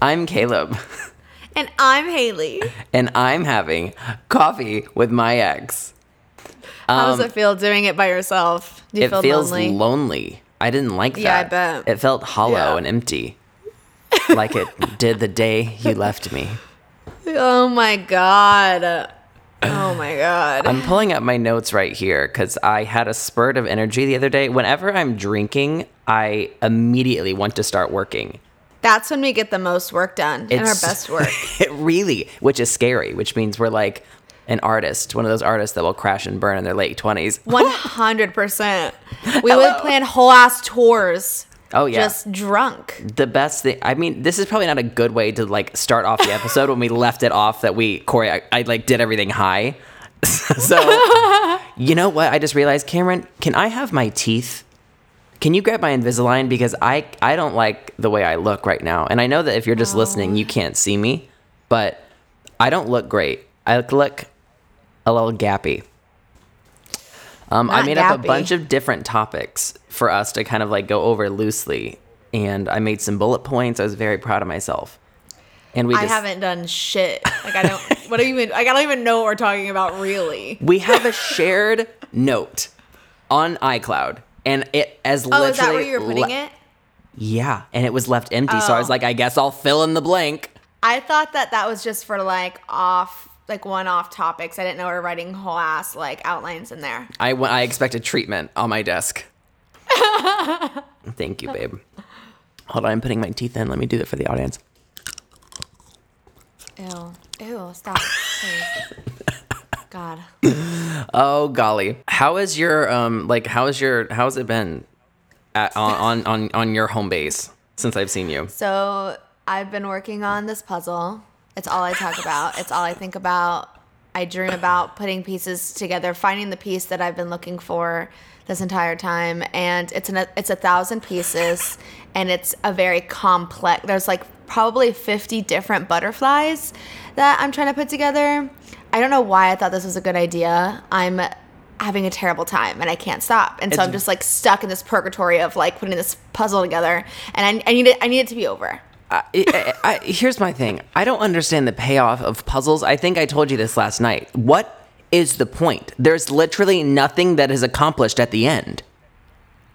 I'm Caleb, And I'm Haley. and I'm having coffee with my ex. How does it feel doing it by yourself? Do you Um, It feel feels lonely? lonely. I didn't like that. Yeah, I bet. It felt hollow Yeah. and empty, like it did the day you left me. oh my god. Oh my god. I'm pulling up my notes right here because I had a spurt of energy the other day. Whenever I'm drinking, I immediately want to start working. That's when we get the most work done and our best work. It really, which is scary, which means we're like an artist, one of those artists that will crash and burn in their late 20s. One hundred percent. We would plan whole ass tours. Oh, yeah. Just drunk. the best thing i mean this is probably not a good way to like start off the episode when we left it off that we corey i, I like did everything high so you know what i just realized cameron can i have my teeth can you grab my invisalign because i i don't like the way i look right now and i know that if you're just listening you can't see me but i don't look great i look a little gappy um, I made up a bunch of different topics for us to kind of like go over loosely, and I made some bullet points. I was very proud of myself. And we I just, haven't done shit. Like I don't what do you even like I don't even know what we're talking about really. we have a shared note on iCloud, and it as Oh, literally is that where you're putting le- it? Yeah, and it was left empty. So I was Oh. like, I guess I'll fill in the blank. I thought that that was just for like off like one-off topics. I didn't know we were writing whole ass like outlines in there. I w- I expected treatment on my desk. Thank you, babe. Hold on, I'm putting my teeth in. Let me do that for the audience. Ew. Ew, stop. God. Oh golly, how is your um like how is your how's it been at, on, on on on your home base since I've seen you? So I've been working on this puzzle. It's all I talk about. It's all I think about. I dream about putting pieces together, finding the piece that I've been looking for this entire time, and it's an it's a thousand pieces, and it's a very complex. There's like probably 50 different butterflies that I'm trying to put together. I don't know why I thought this was a good idea. I'm having a terrible time and I can't stop. And so It's- I'm just like stuck in this purgatory of like putting this puzzle together and I, I need it I need it to be over. I, I, I, here's my thing. I don't understand the payoff of puzzles. I think I told you this last night. What is the point? There's literally nothing that is accomplished at the end.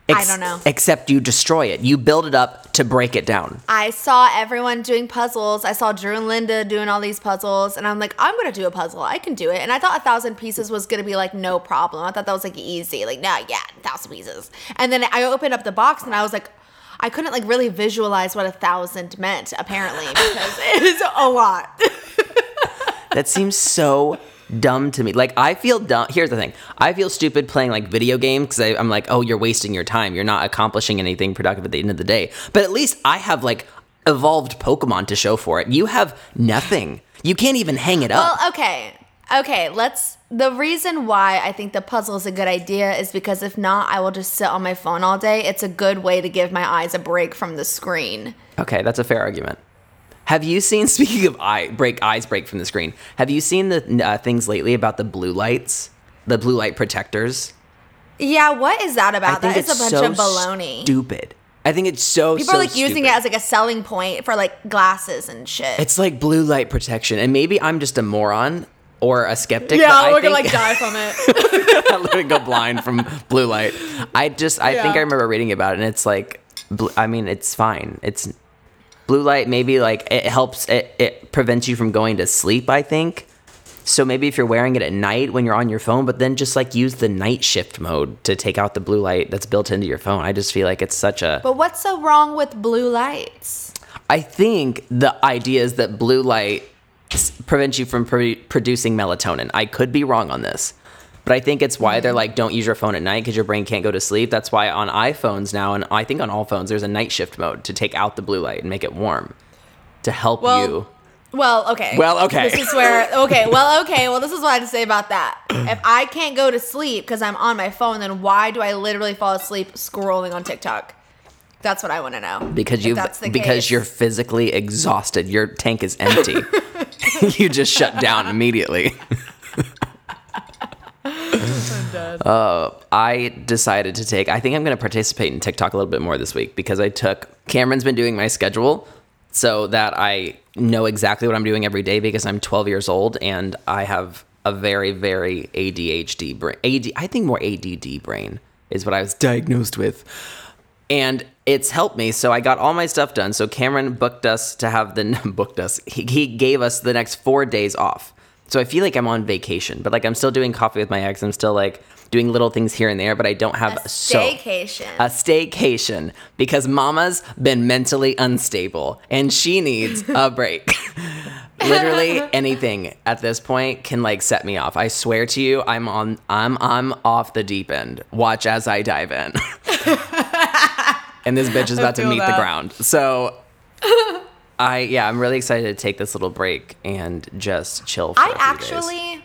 I don't know. Except you destroy it. You build it up to break it down. I saw everyone doing puzzles. I saw Drew and Linda doing all these puzzles and I'm like, I'm gonna do a puzzle. I can do it. And I thought a thousand pieces was gonna be like no problem. I thought that was like easy. Like, nah, yeah, a thousand pieces. And then I opened up the box and I was like, I couldn't like really visualize what a thousand meant, apparently, because it is a lot. That seems so dumb to me. Like I feel dumb. Here's the thing: I feel stupid playing like video games because I'm like, oh, you're wasting your time. You're not accomplishing anything productive at the end of the day. But at least I have like evolved Pokemon to show for it. You have nothing. You can't even hang it up. Well, okay. Okay, let's. The reason why I think the puzzle is a good idea is because if not, I will just sit on my phone all day. It's a good way to give my eyes a break from the screen. okay, that's a fair argument. Have you seen? Speaking of eye break, eyes break from the screen. Have you seen the uh, things lately about the blue lights, the blue light protectors? Yeah, what is that about? That is a bunch so of baloney. Stupid. I think it's so. People so are like using it as like a selling point for like glasses and shit. It's like blue light protection, and maybe I'm just a moron or a skeptic. yeah, I we're gonna like die from it. I literally go blind from blue light. I just, I think I remember reading about it, and it's like, I mean, it's fine. It's blue light. Maybe like it helps. It it prevents you from going to sleep. I think. So maybe if you're wearing it at night when you're on your phone, but then just like use the night shift mode to take out the blue light that's built into your phone. I just feel like it's such a. but what's so wrong with blue lights? I think the idea is that blue light prevents you from pro- producing melatonin. I could be wrong on this, but I think it's why they're mm. like, don't use your phone at night because your brain can't go to sleep. That's why on iPhones now, and I think on all phones, there's a night shift mode to take out the blue light and make it warm to help Well, you. Well, okay. Well, okay. This is where okay. Well, okay. Well, this is what I have to say about that. If I can't go to sleep because I'm on my phone, then why do I literally fall asleep scrolling on TikTok? That's what I want to know. Because you because case. you're physically exhausted. Your tank is empty. you just shut down immediately. Uh, I decided to take. I think I'm going to participate in TikTok a little bit more this week because I took. Cameron's been doing my schedule, so that I know exactly what I'm doing every day because I'm 12 years old and I have a very, very ADHD brain. AD, I think more ADD brain is what I was diagnosed with. And it's helped me. So I got all my stuff done. So Cameron booked us to have the booked us. He, he gave us the next four days off. So I feel like I'm on vacation, but like I'm still doing coffee with my ex. I'm still like doing little things here and there, but I don't have A so staycation. a staycation because mama's been mentally unstable and she needs a break. Literally anything at this point can like set me off. I swear to you, I'm on I'm I'm off the deep end. Watch as I dive in. and this bitch is about to meet the ground. So I yeah, I'm really excited to take this little break and just chill for I a few days. actually,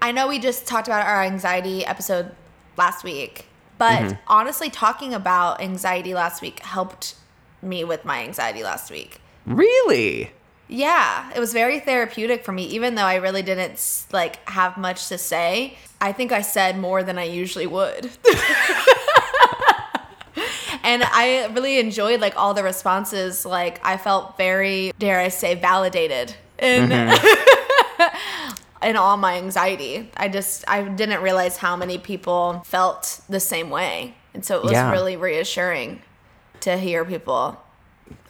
I know we just talked about our anxiety episode last week, but Mm-hmm. honestly, talking about anxiety last week helped me with my anxiety last week. Really? Yeah, it was very therapeutic for me, even though I really didn't like have much to say. I think I said more than I usually would. and I really enjoyed like all the responses. Like I felt very, dare I say, validated in in all my anxiety. I just I didn't realize how many people felt the same way. And so it was Yeah. really reassuring to hear people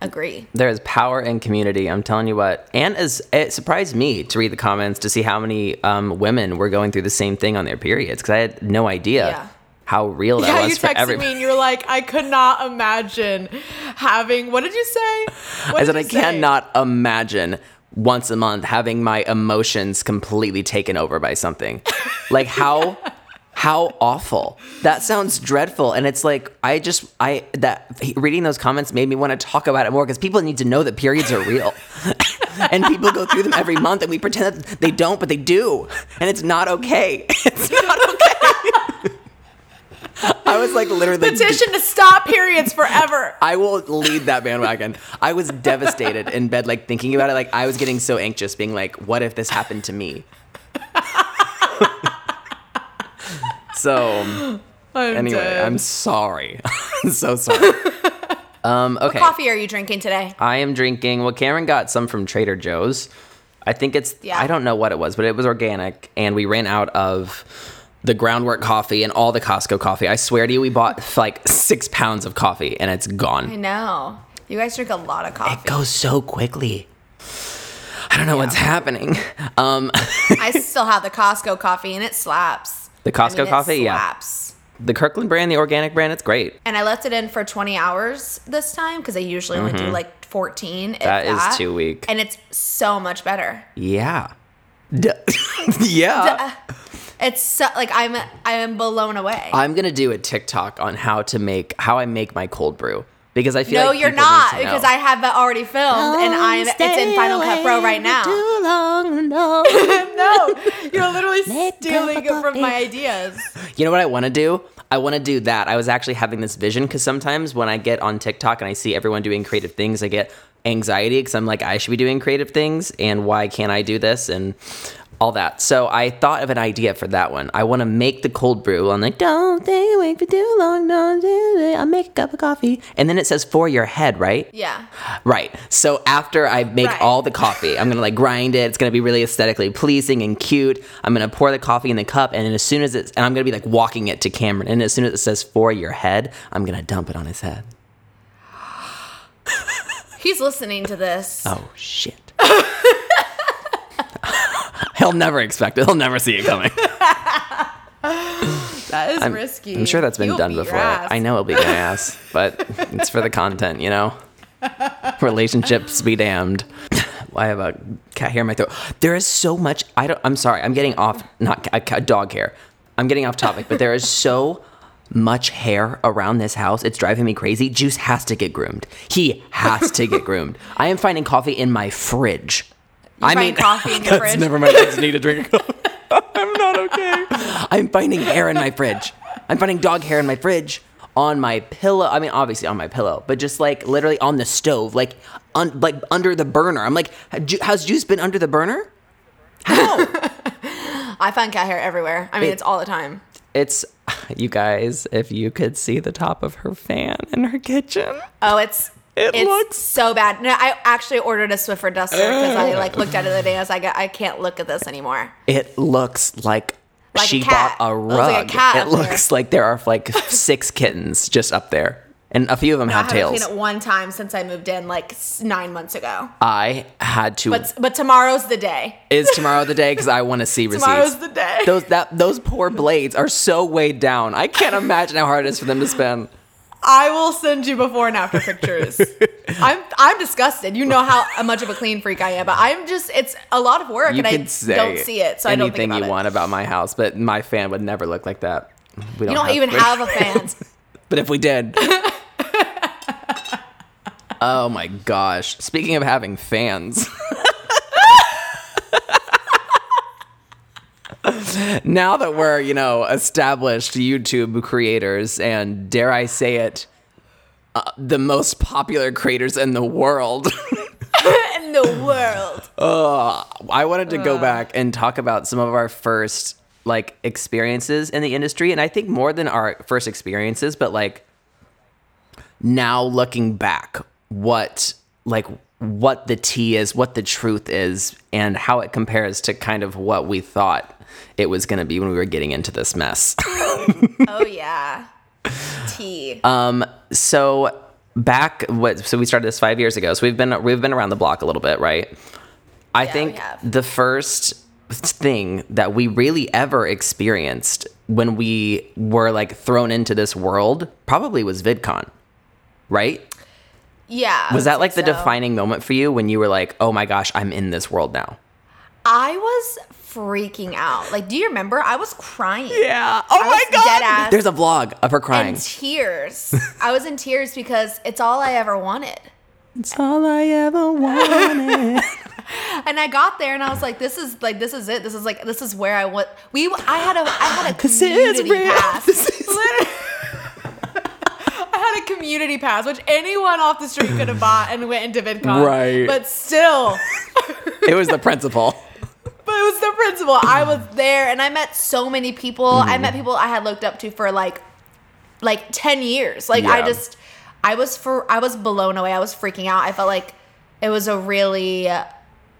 agree. there is power in community. I'm telling you what. And as it surprised me to read the comments to see how many um, women were going through the same thing on their periods because I had no idea Yeah. How real that Yeah, was you for texted everybody. me and you were like, I could not imagine having. What did you say? What I said I say? cannot imagine once a month having my emotions completely taken over by something. like how how awful. That sounds dreadful and it's like I just I that reading those comments made me want to talk about it more cuz people need to know that periods are real. and people go through them every month and we pretend that they don't but they do. And it's not okay. It's not okay. I was like literally Petition to stop periods forever. I will lead that bandwagon. I was devastated in bed, like thinking about it. Like I was getting so anxious, being like, "What if this happened to me?" so I'm anyway, dead. I'm sorry. I'm so sorry. Um, okay, Coffee are you drinking today? I am drinking. Well, Cameron got some from Trader Joe's. I think it's. Yeah. I don't know what it was, but it was organic, and we ran out of the groundwork coffee and all the Costco coffee. I swear to you, we bought like six pounds of coffee, and it's gone. I know. You guys drink a lot of coffee. It goes so quickly. I don't know what's happening. Um, I still have the Costco coffee and it slaps. The Costco I mean, it coffee? Yeah. slaps. the Kirkland brand, the organic brand, it's great. And I left it in for 20 hours this time because I usually only do like 14. if Mm-hmm. That is too weak. And it's so much better. Yeah. Yeah. It's so, like I'm I am blown away. I'm gonna do a TikTok on how to make how I make my cold brew because I feel like no, like you're not because. I have that already filmed and I'm it's in Final Cut Pro right now. Too long, no. no, you're literally stealing it from my ideas. You know what I want to do? I want to do that. I was actually having this vision because sometimes when I get on TikTok and I see everyone doing creative things, I get anxiety because I'm like, I should be doing creative things, and why can't I do this? And all that. So I thought of an idea for that one. I want to make the cold brew. I'm like, don't stay awake for too long. Don't do it. I'll make a cup of coffee. And then it says for your head, right? Yeah. Right. So after I make Right. all the coffee, I'm gonna like grind it. It's gonna be really aesthetically pleasing and cute. I'm gonna pour the coffee in the cup, and then as soon as it's, and I'm gonna be like walking it to Cameron, and as soon as it says for your head, I'm gonna dump it on his head. He's listening to this. Oh shit. He'll never expect it. He'll never see it coming. that is I'm, risky. I'm sure that's been He'll done your before. I know it'll be my ass, but it's for the content, you know. Relationships be damned. I have a cat hair in my throat. There is so much. I don't. I'm sorry. I'm getting off. Not a, ca- dog hair. I'm getting off topic, but there is so much hair around this house. It's driving me crazy. Juice has to get groomed. He has to get groomed. I am finding coffee in my fridge. I find coffee in your that's- fridge? Never mind. I just need a drink of coffee. I'm not okay. I'm finding hair in my fridge. I'm finding dog hair in my fridge, on my pillow. I mean, obviously on my pillow, but just like literally on the stove, like un- like under the burner. I'm like, "Ha- Ju- has Juice been under the burner? How? I find cat hair everywhere. I mean, It- it's all the time. it's you guys. If you could see the top of her fan in her kitchen, Oh, it's It it's looks- so bad. No, I actually ordered a Swiffer duster because I like looked at it the other day. I was like, I can't look at this anymore. It looks like, Like she cat. bought a It rug. looks like a it looks like there are like six kittens just up there, and a few of them had tails. I have haven't tails. cleaned it one time since I moved in, like nine months ago. I had to. But but tomorrow's the day. is tomorrow the day? Because I want to see receipts. Tomorrow's the day. those that those poor blades are so weighed down. I can't imagine how hard it is for them to spin. I will send you before and after pictures. I'm I'm disgusted. You know how much of a clean freak I am, but I'm just it's a lot of work You and I don't see it, so I don't think about you it. want about my house, but my fan would never look like that. We You don't even have a fan. But if we did. oh my gosh. Speaking of having fans. now that we're, you know, established YouTube creators and dare I say it, uh, the most popular creators in the world. in the world. I wanted to go back and talk about some of our first like experiences in the industry and I think more than our first experiences but like now looking back what like what the tea is, what the truth is and how it compares to kind of what we thought it was going to be when we were getting into this mess. Oh yeah. Tea. Um, so back what so we started this 5 years ago. So we've been we've been around the block a little bit, right? I we think the first thing that we really ever experienced when we were like thrown into this world probably was VidCon. Right? Yeah. Was that like the so. defining moment for you when you were like, "Oh my gosh, I'm in this world now." I was freaking out. Like, do you remember? I was crying. Yeah. Oh dead ass There's a vlog of her crying. in tears. I was in tears because it's all I ever wanted. It's all I ever wanted. And I got there and I was like, this is like this is it. This is like this is where I want we I had a I had a This is community real. pass. This is- Literally. Had a community pass, which anyone off the street could have bought and went into VidCon. Right. But still, it was the principal. but it was the principal. I was there and I met so many people. I Mm-hmm. met people I had looked up to for like like 10 years. Like I just I was for I was blown away. I was freaking out. I felt like it was a really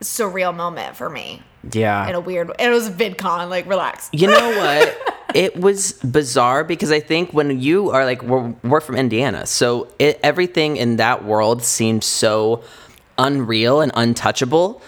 surreal moment for me Yeah. in a weird it was VidCon, like relax. You know what? it was bizarre because I think when you are like, we're, we're from Indiana, so it, everything in that world seemed so unreal and untouchable.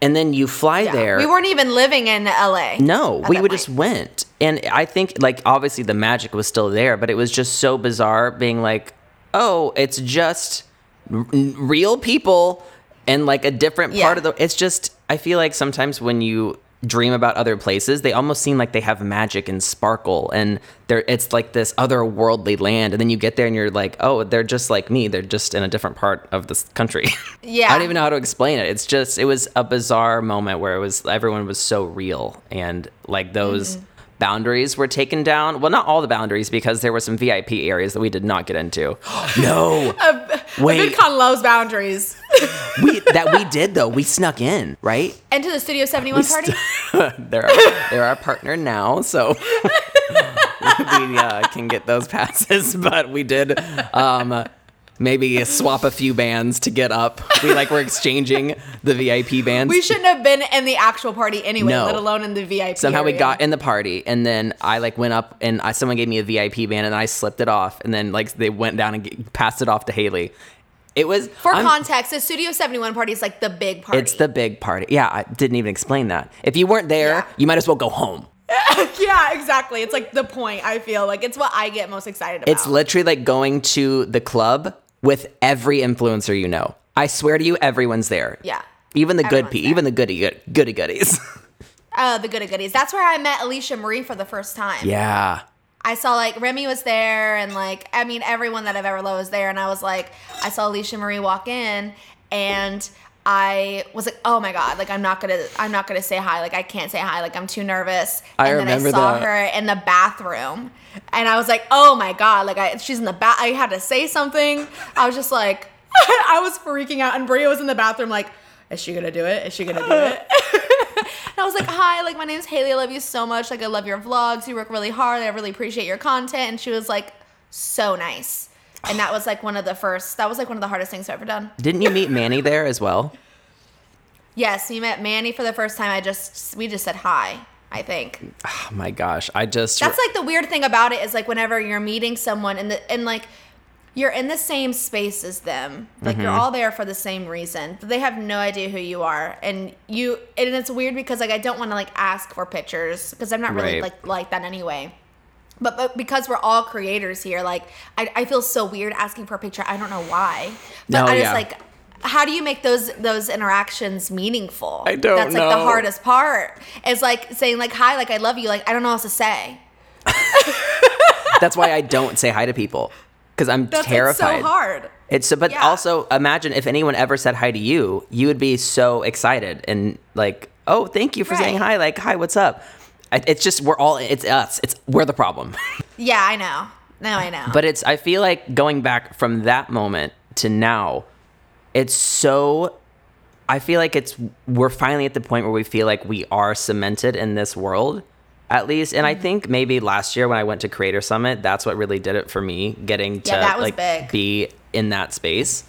And then you fly Yeah. there. We weren't even living in LA. No, we would just went. And I think like obviously the magic was still there, but it was just so bizarre being like, "Oh, it's just r- real people and like a different part of the it's just I feel like sometimes when you dream about other places, they almost seem like they have magic and sparkle and they're it's like this otherworldly land and then you get there and you're like, "Oh, they're just like me. They're just in a different part of this country." Yeah. I don't even know how to explain it. It's just it was a bizarre moment where it was everyone was so real and like those Mm-hmm. Boundaries were taken down. Well, not all the boundaries because there were some VIP areas that we did not get into. no. Wait. VidCon loves boundaries. we that we did though. We snuck in, right? Enter the Studio 71 party. they're our, they're our partner now, so we uh, can get those passes. But we did um, maybe swap a few bands to get up. We like were exchanging the VIP bands. We shouldn't have been in the actual party anyway, No. let alone in the VIP. Somehow we got in the party, and then I like went up, and I, someone gave me a VIP band, and I slipped it off, and then like they went down and g- passed it off to Haley. It was For I'm- context, the Studio 71 party is like the big party. It's the big party. Yeah, I didn't even explain that. If you weren't there, Yeah. you might as well go home. yeah, exactly. It's like the point. I feel like it's what I get most excited about. It's literally like going to the club with every influencer you know. I swear to you, everyone's there. Yeah. Even the good Everyone's pe there. even the goody good, goody goodies. oh, the goody goodies. That's where I met Alisha Marie for the first time. yeah. I saw like Remi was there, and like I mean everyone that I've ever loved was there, and I was like, I saw Alisha Marie walk in, and I was like, oh my god, like I'm not gonna, I'm not gonna say hi, like I can't say hi, like I'm too nervous. I and then I saw that. her in the bathroom, and I was like, oh my god, like I, she's in the bath. I had to say something. I was just like, I was freaking out, and Bria was in the bathroom, like, is she gonna do it? Is she gonna do it? And I was like, hi, like my name's Haley. I love you so much. Like I love your vlogs. You work really hard. I really appreciate your content. And she was like, so nice. And that was like one of the first. That was like one of the hardest things I've ever done. Didn't you meet Manny there as well? Yes, we met Manny for the first time. I just we just said hi. I think Oh my gosh, I just that's like the weird thing about it is like whenever you're meeting someone and the and like you're in the same space as them, like you're mm-hmm. all there for the same reason. But they have no idea who you are, and you and it's weird because like I don't want to like ask for pictures because I'm not really Right. like like that anyway. But, but because we're all creators here, like I, I feel so weird asking for a picture. I don't know why. But No, I just yeah. like how do you make those those interactions meaningful? I don't That's like the hardest part. It's like saying like hi, like I love you, like I don't know what else to say. that's why I don't say hi to people because I'm That's it's terrified. so hard. It's so, but Yeah. also imagine if anyone ever said hi to you, you would be so excited and like, oh, thank you for saying hi. Like, hi, what's up? I- It's just we're all it's us. It's we're the problem. Yeah, I know. No, I know. But it's I feel like going back from that moment to now, it's so I feel like it's we're finally at the point where we feel like we are cemented in this world. At least, and I Mm-hmm. think maybe last year when I went to Creator Summit, that's what really did it for me, getting to Yeah, like big. be in that space.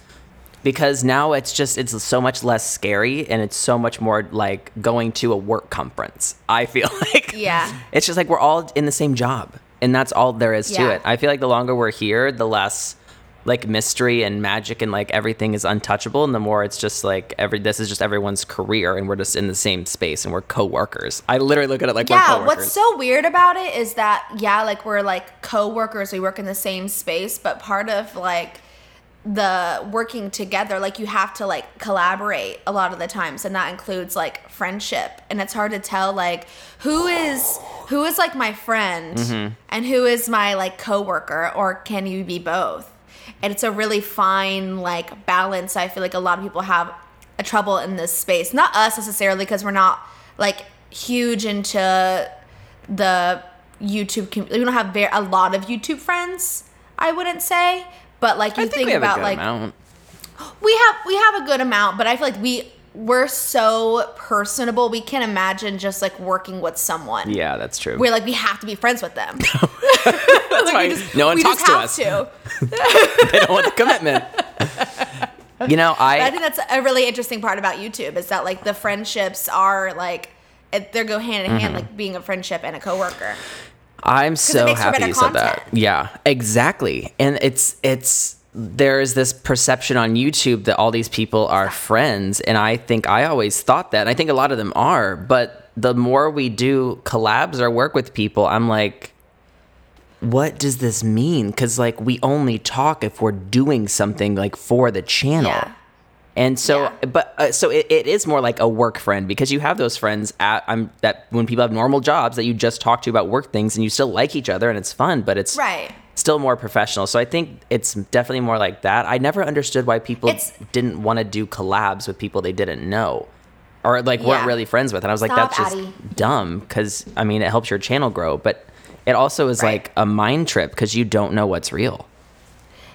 Because now it's just it's so much less scary and it's so much more like going to a work conference. I feel like Yeah. it's just like we're all in the same job and that's all there is to it i feel like the longer we're here the less like mystery and magic and like everything is untouchable and the more it's just like every this is just everyone's career and we're just in the same space and we're co-workers i literally look at it like we're yeah, what's so weird about it is that yeah, like we're like co-workers, we work in the same space, but part of like the working together, like you have to like collaborate a lot of the times, and that includes like friendship. And it's hard to tell like who is who is like my friend Mm-hmm. and who is my like coworker, or can you be both? And it's a really fine like balance. I feel like a lot of people have a trouble in this space. Not us necessarily, because we're not like huge into the YouTube. Com- we don't have very, a lot of YouTube friends. I wouldn't say, but like you i think think about like amount we have we have a good amount, but I feel like we we're so personable. We can't imagine just like working with someone. yeah that's true We're like we have to be friends with them. that's why no one we talks just to have us to. they don't want the commitment you know I i think that's a really interesting part about YouTube is that like the friendships are like they go hand in Mm-hmm. hand, like being a friendship and a coworker. I'm so happy you said that. Yeah, exactly. And it's it's there's this perception on YouTube that all these people are friends, and I think I always thought that. And I think a lot of them are, but the more we do collabs or work with people, I'm like, what does this mean? Because like we only talk if we're doing something like for the channel. Yeah. And so, Yeah. but uh, so it, it is more like a work friend because you have those friends at um, that when people have normal jobs that you just talk to about work things and you still like each other and it's fun, but it's Right. still more professional. So I think it's definitely more like that. I never understood why people It's- didn't want to do collabs with people they didn't know or like weren't really friends with. And I was like, Stop, that's just Addie. dumb because I mean, it helps your channel grow, but it also is Right. like a mind trip because you don't know what's real.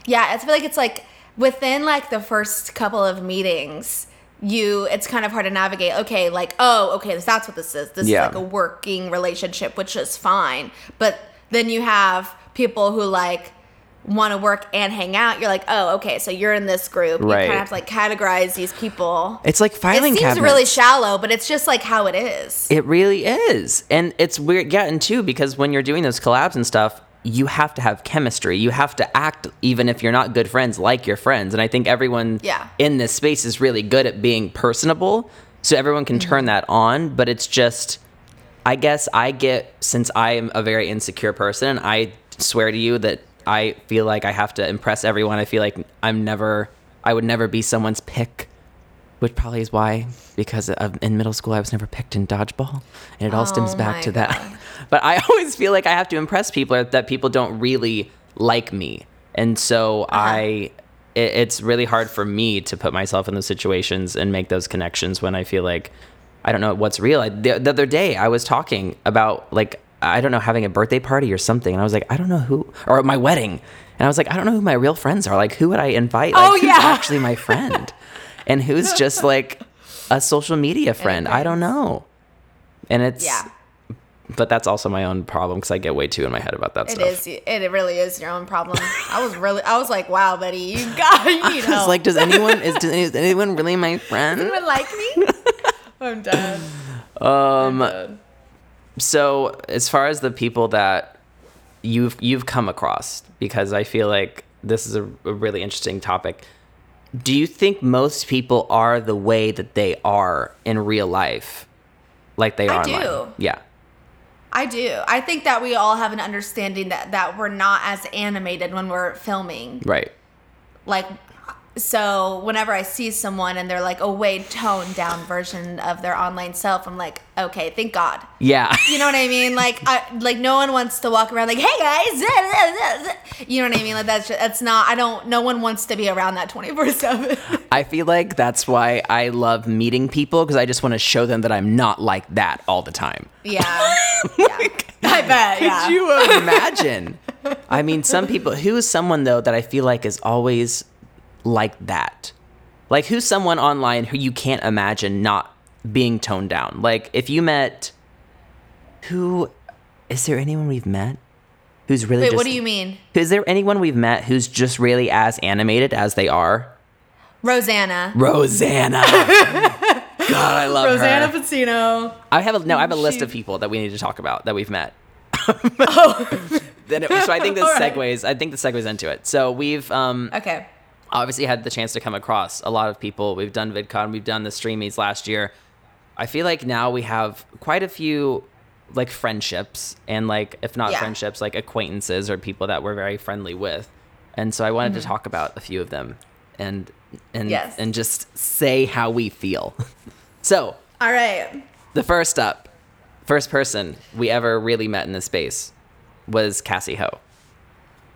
Yeah, I feel like it's like within like the first couple of meetings, you it's kind of hard to navigate. Okay, like oh, okay, that's what this is. This Yeah. is like a working relationship, which is fine. But then you have people who like want to work and hang out. You're like, oh, okay, so you're in this group. You kind of have to like categorize these people. It's like filing. It seems cabinets. really shallow, but it's just like how it is. It really is. And it's weird getting too because when you're doing those collabs and stuff, you have to have chemistry. You have to act even if you're not good friends like your friends. And I think everyone Yeah. in this space is really good at being personable. So everyone can Mm-hmm. turn that on, but it's just I guess I get since I am a very insecure person, I swear to you that I feel like I have to impress everyone. I feel like I'm never I would never be someone's pick which probably is why because of, in middle school I was never picked in dodgeball, and it all stems Oh back my to that. But I always feel like I have to impress people or that people don't really like me, and so Uh-huh. I. It, it's really hard for me to put myself in those situations and make those connections when I feel like I don't know what's real. I, the, the other day I was talking about like I don't know having a birthday party or something, and I was like I don't know who or my wedding, and I was like I don't know who my real friends are. Like who would I invite? Like, Oh, who's yeah. actually my friend, and who's just like a social media friend. I don't know, and it's Yeah. but that's also my own problem because I get way too in my head about that It stuff. is. It, it really is your own problem. I was really. I was like, wow, buddy, you got. You It's know, like, does anyone is, does, is anyone really my friend? anyone like me? I'm done. Um, so as far as the people that you've you've come across, because I feel like this is a, a really interesting topic. Do you think most people are the way that they are in real life, like they are I do. online? Yeah. I do. I think that we all have an understanding that that we're not as animated when we're filming. Right. Like, so whenever I see someone and they're like oh, a way toned down version of their online self, I'm like, okay, thank God. Yeah. You know what I mean? Like, I like no one wants to walk around like, hey guys, you know what I mean? Like that's just, that's not. I don't. No one wants to be around that twenty four seven. I feel like that's why I love meeting people because I just want to show them that I'm not like that all the time. Yeah, yeah. I bet. Yeah. Could you imagine? I mean, some people. Who is someone though that I feel like is always like that? Like who's someone online who you can't imagine not being toned down? Like if you met, who is there anyone we've met who's really? Wait, just, what do you mean, Is there anyone we've met who's just really as animated as they are? Rosanna? Rosanna. God, I love Rosanna her. Pansino. I have a no. I have a list She- of people that we need to talk about that we've met. oh. Then it, so I think this All right. segues. I think this segues into it. So we've um, Okay. Obviously had the chance to come across a lot of people. We've done VidCon. We've done the Streamies last year. I feel like now we have quite a few like friendships and like if not Yeah. friendships, like acquaintances or people that we're very friendly with. And so I wanted Mm-hmm. to talk about a few of them and and Yes. and just say how we feel. so All right. the first up, first person we ever really met in this space was Cassie Ho.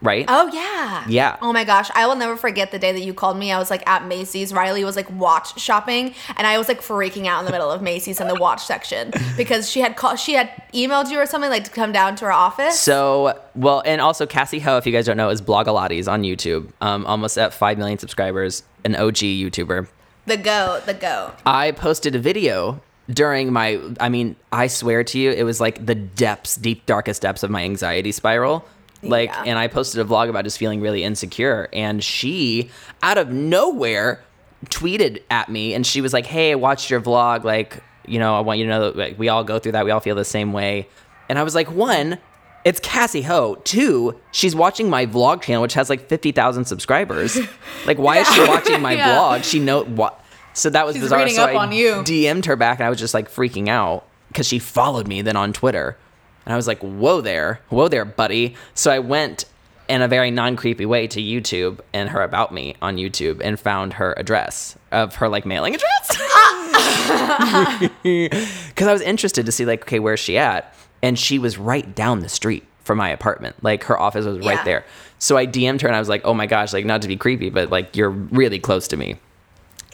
Right? Oh yeah. Yeah. Oh my gosh, I will never forget the day that you called me. I was like at Macy's. Riley was like watch shopping, and I was like freaking out in the middle of Macy's in the watch section because she had called, she had emailed you or something like to come down to her office. So, well, and also Cassie Ho, if you guys don't know, is Blogilates on YouTube. Um, almost at 5 million subscribers, an OG YouTuber. the go, the go. I posted a video during my, I mean, I swear to you, it was like the depths, deep, darkest depths of my anxiety spiral. Like, Yeah. and I posted a vlog about just feeling really insecure. And she, out of nowhere, tweeted at me and she was like, Hey, I watched your vlog. Like, you know, I want you to know that like, we all go through that. We all feel the same way. And I was like, one, it's Cassie Ho. Two, she's watching my vlog channel, which has like 50,000 subscribers. like, why is she watching my Yeah. vlog? She know what? So that was She's bizarre. so I on you. DM'd her back and I was just like freaking out because she followed me then on Twitter. And I was like, whoa there, whoa there, buddy. So I went in a very non creepy way to YouTube and her about me on YouTube and found her address of her like mailing address. Because I was interested to see like, okay, where's she at? And she was right down the street from my apartment. Like her office was right Yeah. there. So I DM'd her and I was like, oh my gosh, like not to be creepy, but like you're really close to me.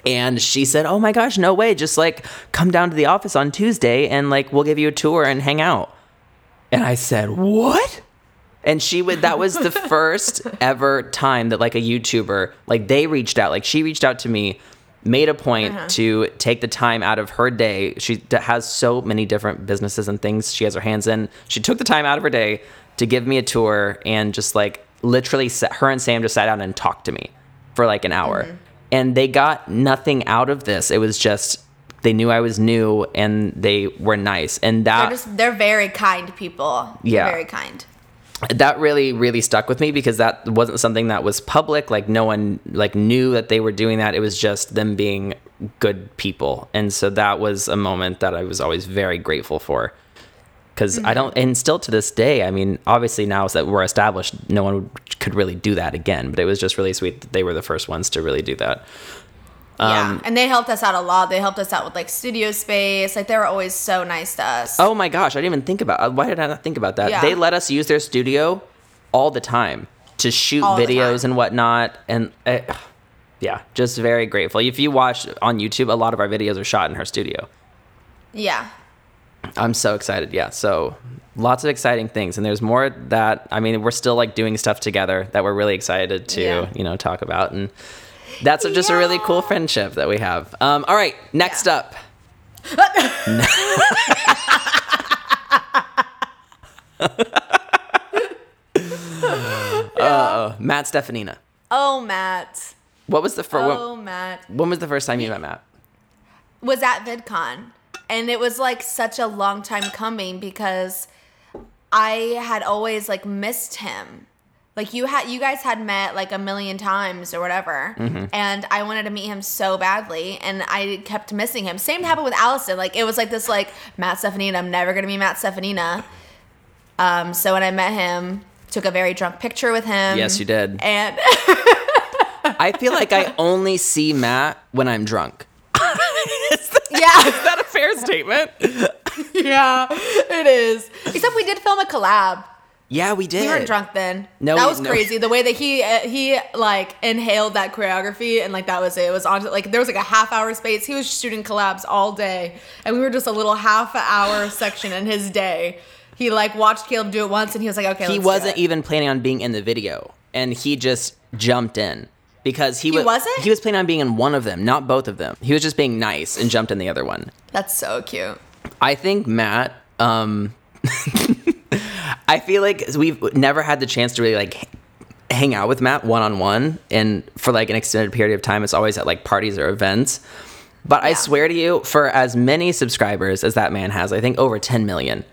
And she said, "Oh my gosh, no way! Just like come down to the office on Tuesday, and like we'll give you a tour and hang out." And I said, "What?" And she would. That was the first ever time that like a YouTuber, like they reached out, like she reached out to me, made a point uh-huh. to take the time out of her day. She has so many different businesses and things she has her hands in. She took the time out of her day to give me a tour and just like literally, sat, her and Sam just sat down and talked to me for like an hour. Mm-hmm. And they got nothing out of this. It was just they knew I was new and they were nice. And that They're just they're very kind people. They're Yeah. very kind. that really really stuck with me because that wasn't something that was public like no one like knew that they were doing that it was just them being good people and so that was a moment that i was always very grateful for because i mm-hmm. don't and still to this day i mean obviously now that we're established no one could really do that again but it was just really sweet that they were the first ones to really do that yeah, Um, and they helped us out a lot. They helped us out with like studio space. Like they were always so nice to us. Oh my gosh, I didn't even think about. Why did I not think about that? Yeah. They let us use their studio all the time to shoot All videos and whatnot, and uh, yeah, just very grateful. If you watch on YouTube, a lot of our videos are shot in her studio. Yeah. I'm so excited. Yeah, so lots of exciting things, and there's more that I mean, we're still like doing stuff together that we're really excited to Yeah. you know talk about, and that's just a really cool friendship that we have. Um, all right, next Yeah. up. uh, Matt Steffanina. Oh, Matt. What was the first? Oh, Matt. when, when was the first time you met Matt? Was at VidCon. And it was like such a long time coming because I had always like missed him. Like you had you guys had met like a million times or whatever. And I wanted to meet him so badly and I kept missing him. Same happened with Allison. Like it was like this like Matt Steffanina, I'm never gonna be Matt Steffanina. Um, so when I met him, took a very drunk picture with him. Yes, you did. And I feel like I only see Matt when I'm drunk. is, that, yeah. is that a fair statement? yeah, it is. Except we did film a collab. Yeah, we did. We weren't drunk then. No, that we- was no. crazy. The way that he uh, he like inhaled that choreography and like that was it. It was on like there was like a half hour space. He was shooting collabs all day, and we were just a little half hour section in his day. He like watched Caleb do it once, and he was like, okay. he let's wasn't it. even planning on being in the video, and he just jumped in because he, He was wasn't? he was planning on being in one of them, not both of them. He was just being nice and jumped in the other one. That's so cute. I think Matt. Um, I feel like we've never had the chance to really like hang out with Matt one on one, and for like an extended period of time, it's always at like parties or events. But I swear to you, for as many subscribers as that man has, I think over 10 million.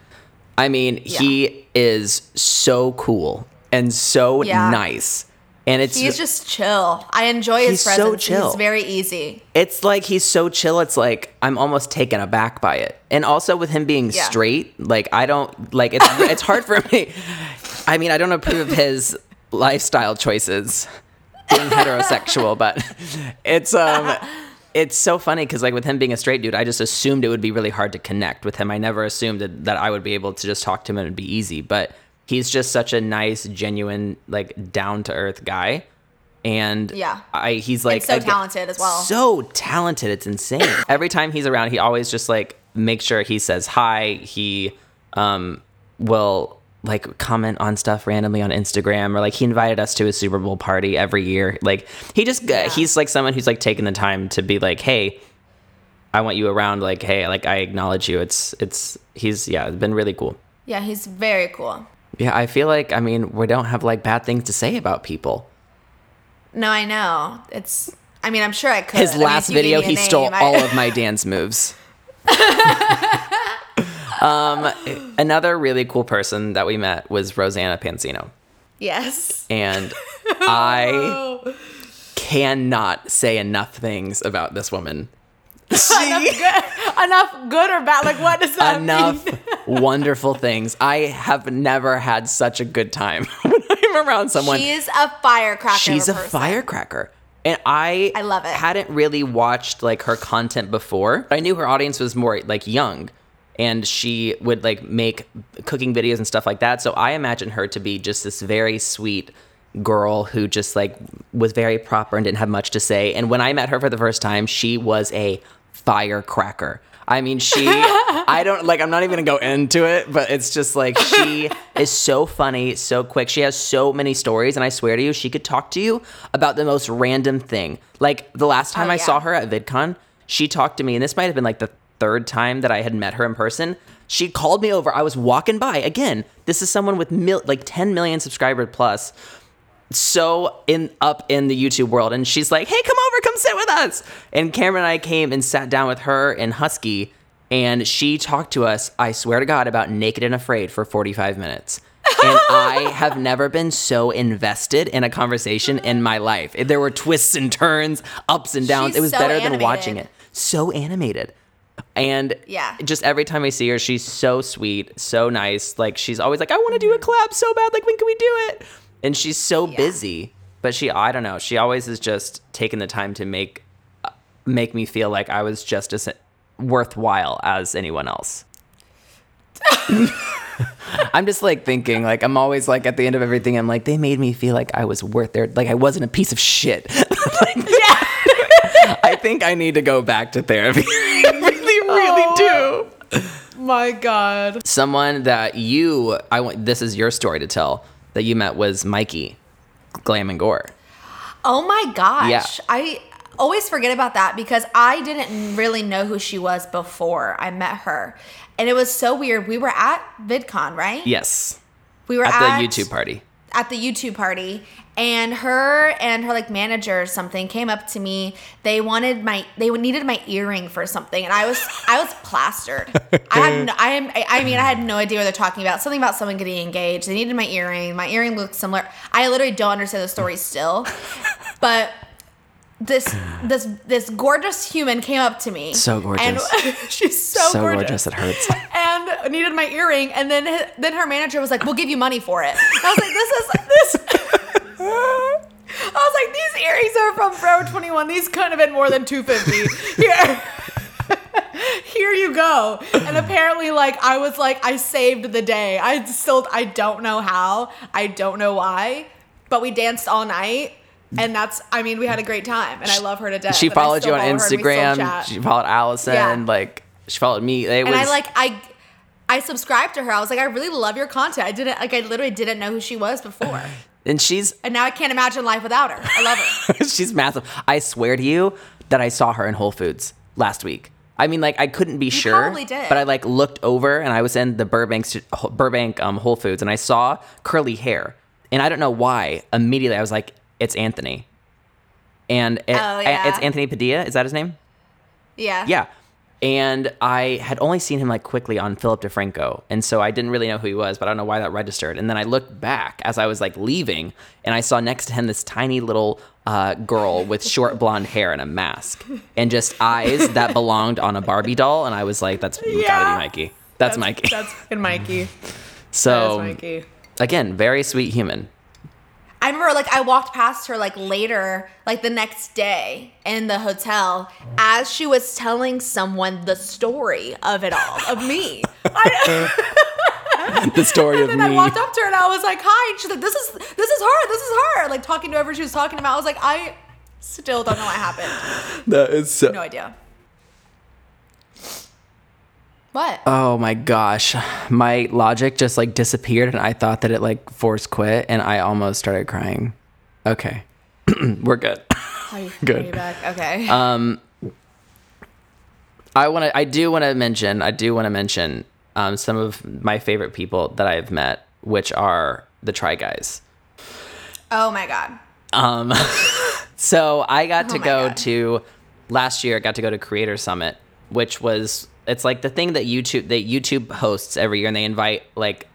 I mean, he is so cool and so Yeah. nice. And it's He's just chill. I enjoy his He's so presence. chill. He's very easy. it's like he's so chill it's like i'm almost taken aback by it and also with him being Yeah. straight like i don't like it's it's hard for me i mean i don't approve of his lifestyle choices being heterosexual but it's um it's so funny because like with him being a straight dude i just assumed it would be really hard to connect with him i never assumed that, that i would be able to just talk to him and it'd be easy but he's just such a nice genuine like down to earth guy and Yeah. I he's like so again, talented as well. So talented, it's insane. Every time he's around, he always just like makes sure he says hi. He um will like comment on stuff randomly on Instagram or like he invited us to a Super Bowl party every year. Like he just Yeah. he's like someone who's like taking the time to be like, "Hey, I want you around like, hey, like I acknowledge you." It's it's he's yeah, it's been really cool. Yeah, he's very cool. Yeah, I feel like I mean, we don't have like bad things to say about people. No, I know. It's. I mean, I'm sure I could. His I last gave video, he name, stole I- all of my dance moves. um, another really cool person that we met was Rosanna Pansino, Yes. and I cannot say enough things about this woman. enough good, enough good or bad? Like, what does that enough mean? wonderful things. I have never had such a good time when I'm around someone. She is a firecracker. She's a person. firecracker. And I I love it. hadn't really watched like her content before. I knew her audience was more like young and she would like make cooking videos and stuff like that. So I imagine her to be just this very sweet girl who just like was very proper and didn't have much to say. And when I met her for the first time, she was a firecracker. I mean, she, I don't like, I'm not even gonna go into it, but it's just like she is so funny, so quick. She has so many stories, and I swear to you, she could talk to you about the most random thing. Like the last oh, time Oh, I yeah. saw her at VidCon, she talked to me, and this might have been like the third time that I had met her in person. She called me over. I was walking by. Again, this is someone with mil- like 10 million subscribers plus so in up in the YouTube world, and she's like, "Hey, come over, come sit with us." And Cameron and I came and sat down with her and Husky, and she talked to us. I swear to God, about Naked and Afraid for forty five minutes. and I have never been so invested in a conversation in my life. There were twists and turns, ups and downs. She's it was so better than watching it. So animated. And Yeah. just every time I see her, she's so sweet, so nice. Like she's always like, I want to do a collab so bad. Like when can we do it? And she's so Yeah. busy, but she, I don't know. She always is just taking the time to make uh, make me feel like I was just as worthwhile as anyone else. I'm just like thinking, like I'm always like at the end of everything, I'm like they made me feel like I was worth their, like I wasn't a piece of shit. Like, I think I need to go back to therapy. I really, really do. My God. Someone that you, I want. This is your story to tell. That you met was Mykie, Glam and Gore. Oh my gosh. Yeah. I always forget about that because I didn't really know who she was before I met her. And it was so weird. We were at VidCon, right? Yes. We were At at, the YouTube party. at the YouTube party and her and her like manager or something came up to me. They wanted my they needed my earring for something and I was I was plastered. I had no, I am I mean I had no idea what they're talking about. Something about someone getting engaged. They needed my earring. My earring looked similar. I literally don't understand the story still. But this this this gorgeous human came up to me. So gorgeous. And she's so, So gorgeous gorgeous it hurts. and needed my earring and then then her manager was like we'll give you money for it i was like this is this i was like these earrings are from forever 21 these couldn't have been more than 250 here here you go and apparently like i was like i saved the day i still i don't know how i don't know why but we danced all night and that's i mean we had a great time and i love her to death She followed you on follow her and we still Instagram. She followed Allison. Yeah. Like she followed me. It was and I like I I subscribed to her. I was like, I really love your content. I didn't like I literally didn't know who she was before. And she's And now I can't imagine life without her. I love her. she's massive. I swear to you that I saw her in Whole Foods last week. I mean, like I couldn't be sure, probably did. but I like looked over and I was in the Burbank Burbank um, Whole Foods and I saw curly hair, and I don't know why. Immediately, I was like, "It's Anthony," and it, Oh, yeah. it's Anthony Padilla. Is that his name? Yeah. Yeah. And I had only seen him like quickly on Philip DeFranco. And so I didn't really know who he was, but I don't know why that registered. And then I looked back as I was like leaving and I saw next to him this tiny little uh, girl with short blonde hair and a mask and just eyes that belonged on a Barbie doll. And I was like, that's gotta be Mykie. That's, Mykie. That's fucking Mykie. so, That's Mykie. again, very sweet human. I remember like I walked past her like later, like the next day in the hotel as she was telling someone the story of it all, of me. I, The story of me. and then I walked up to her and I was like, "Hi." And she's like, "This is this is her. This is her." Like talking to whoever she was talking about. I was like, "I still don't know what happened. That is so. No idea." What? Oh my gosh. My logic just like disappeared and I thought that it like forced quit and I almost started crying. Okay. We're good. Good. Are you back? Okay. Um I want to I do want to mention I do want to mention um some of my favorite people that I've met which are the Try Guys. oh my god. Um so I got to Oh my go God. to last year I got to go to Creator Summit, which was it's like the thing that YouTube that YouTube hosts every year and they invite like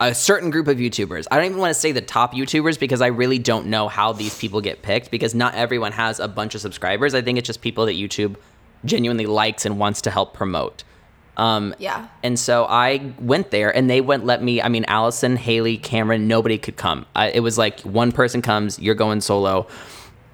a certain group of YouTubers. I don't even want to say the top YouTubers because I really don't know how these people get picked because not everyone has a bunch of subscribers. I think it's just people that YouTube genuinely likes and wants to help promote. Um, Yeah. and so I went there, and they wouldn't let me. I mean, Allison, Haley, Cameron, nobody could come. I, it was like one person comes, you're going solo,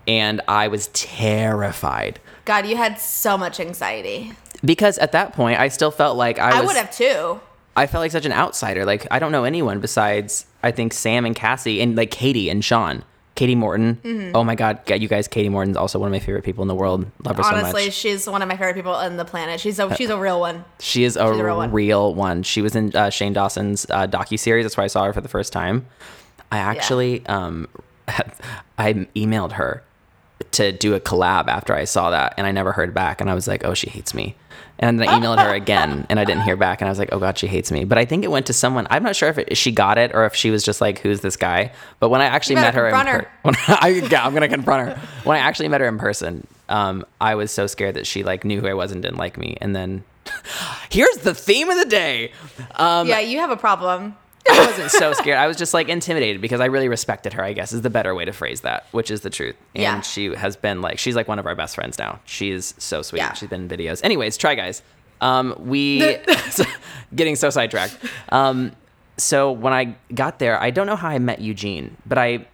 and I was terrified God, you had so much anxiety. Because at that point, I still felt like I I, was. would have too. I felt like such an outsider. Like I don't know anyone besides I think Sam and Cassie and like Katie and Sean. Katie Morton. Mm-hmm. Oh my God, you guys! Katie Morton's also one of my favorite people in the world. Love her so Honestly, much. she's one of my favorite people on the planet. She's a she's a real one. She is a, a real one. real one. She was in uh, Shane Dawson's uh, docu series. That's why I saw her for the first time. I actually, um, I emailed her to do a collab after I saw that, and I never heard back. And I was like, oh, she hates me. And then I emailed her again, and I didn't hear back. And I was like, oh god, she hates me. But I think it went to someone. I'm not sure if it, she got it or if she was just like, who's this guy? But when I actually met her, in confront per- I, yeah, I'm gonna confront her. When I actually met her in person, um, I was so scared that she like knew who I was and didn't like me. And then here's the theme of the day. Um, yeah, you have a problem. I wasn't so scared. I was just like intimidated because I really respected her, I guess is the better way to phrase that, which is the truth. And Yeah. she has been like, she's like one of our best friends now. She's so sweet. Yeah. She's been in videos. Anyways, try guys. Um, we, getting so sidetracked. Um, so when I got there, I don't know how I met Eugene, but I,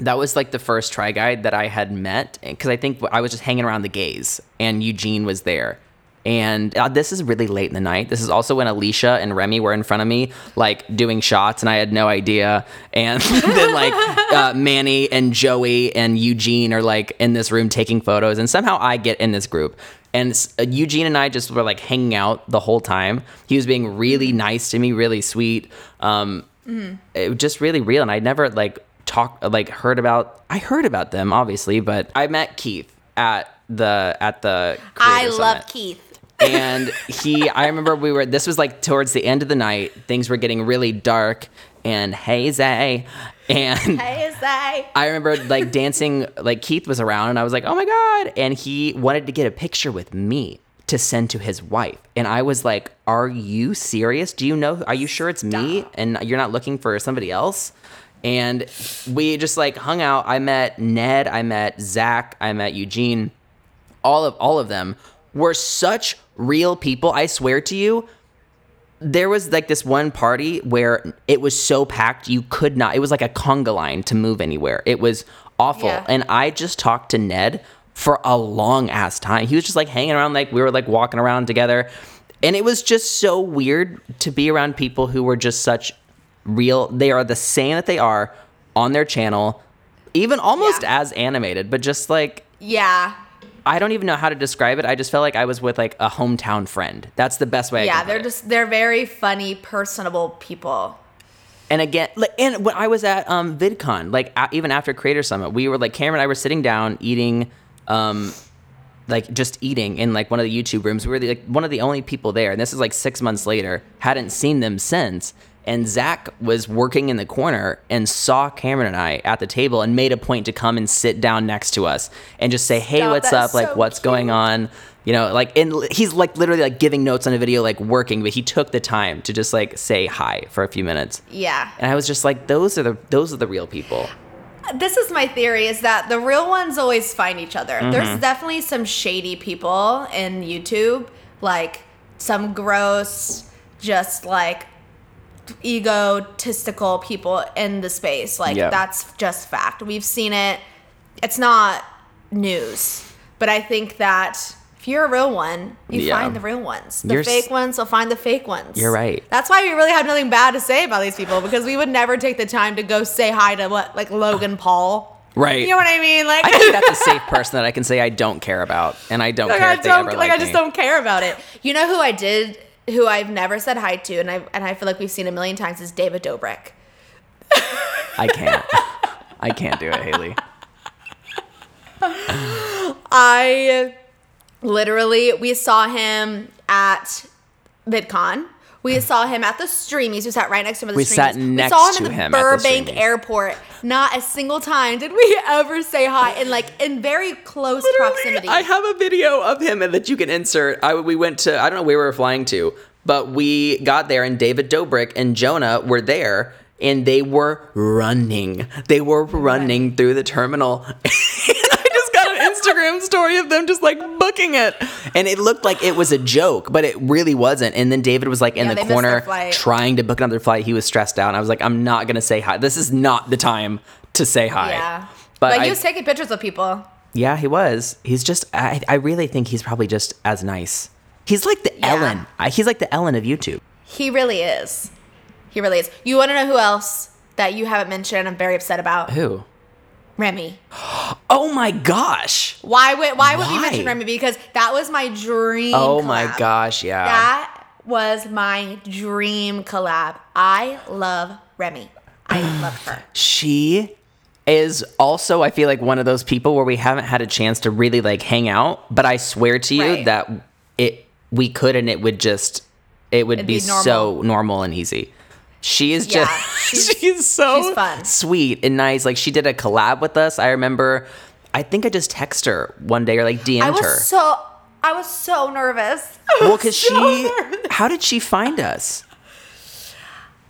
that was like the first try guide that I had met because I think I was just hanging around the gays and Eugene was there. And uh, this is really late in the night. This is also when Alisha and Remi were in front of me, like doing shots, and I had no idea. And then like uh, Manny and Joey and Eugene are like in this room taking photos, and somehow I get in this group. And uh, Eugene and I just were like hanging out the whole time. He was being really nice to me, really sweet. Um, it was just really real and i never like talked like heard about i heard about them obviously but i met keith at the at the. I love Summit. Keith. And he i remember we were this was like towards the end of the night. Things were getting really dark and hazy and Hey, Zay. i remember like dancing like keith was around and i was like oh my god. And he wanted to get a picture with me to send to his wife. And i was like are you serious? Do you know are you sure it's me and you're not looking for somebody else? And we just like hung out. I met ned i met zach i met eugene all of all of them were such real people. I swear to you, there was like this one party where it was so packed you could not. It was like a conga line to move anywhere. It was awful. Yeah. And I just talked to Ned for a long ass time. He was just like hanging around, like we were like walking around together, and it was just so weird to be around people who were just such real. They are the same that they are on their channel, even almost Yeah. as animated, but just like Yeah. I don't even know how to describe it. I just felt like I was with like a hometown friend. That's the best way. I Yeah, they're just they're very funny, personable people. And again, like, and when I was at um, VidCon, like a- even after Creator Summit, we were like Cameron and I were sitting down eating, um, like just eating in like one of the YouTube rooms. We were the, like one of the only people there, and this is like six months later. Hadn't seen them since. And Zach was working in the corner and saw Cameron and I at the table and made a point to come and sit down next to us and just say, "Hey, Stop, what's up? is Like, so what's going on?" You know, like, and he's like literally like giving notes on a video, like working, but he took the time to just like say hi for a few minutes. Yeah. And I was just like, those are the those are the real people. This is my theory is that the real ones always find each other. Mm-hmm. There's definitely some shady people in YouTube, like some gross, just like egotistical people in the space. Like Yeah. that's just fact. We've seen it. It's not news. But I think that if you're a real one, you Yeah. find the real ones. The You're s- fake ones will find the fake ones. You're right. That's why we really have nothing bad to say about these people because we would never take the time to go say hi to what like Logan oh. Paul. Right. You know what I mean? Like I think that's a safe person that I can say I don't care about, and I don't like care I don't like like I just don't care about it. You know who I did who I've never said hi to and I and I feel like we've seen a million times is David Dobrik. I can't. I can't do it, Haley. I literally we saw him at VidCon. We saw him at the Streamies. We sat right next to him at the We Streamies. sat we saw him to in the him at the Burbank Airport. Not a single time did we ever say hi, in like in very close proximity. I have a video of him that you can insert. I we went to I don't know where we were flying to, but we got there and David Dobrik and Jonah were there and they were running. They were running through the terminal. and I just got an Instagram story of them just like booking it. And it looked like it was a joke, but it really wasn't. And then David was like in Yeah, the they missed their corner trying to book another flight. He was stressed out. And I was like, I'm not going to say hi. This is not the time to say hi. yeah, But like I- he was taking pictures of people. yeah, he was. He's just. I, I really think he's probably just as nice. He's like the Yeah. Ellen. He's like the Ellen of YouTube. He really is. He really is. You want to know who else that you haven't mentioned? I'm very upset about Who? Remi. Oh my gosh. Why would why would we mention Remi? Because that was my dream. Oh my gosh. Yeah. That was my dream collab. I love Remi. I love her. she is also. I feel like one of those people where we haven't had a chance to really like hang out. But I swear to you Right. that it we could and it would just it would It'd be, be normal. so normal and easy. She is Yeah, just she's- she's, so she's sweet and nice. Like she did a collab with us. I remember. I think I just texted her one day or like DM'd I was her. so I was so nervous. Well, because so she, nervous. how did she find us?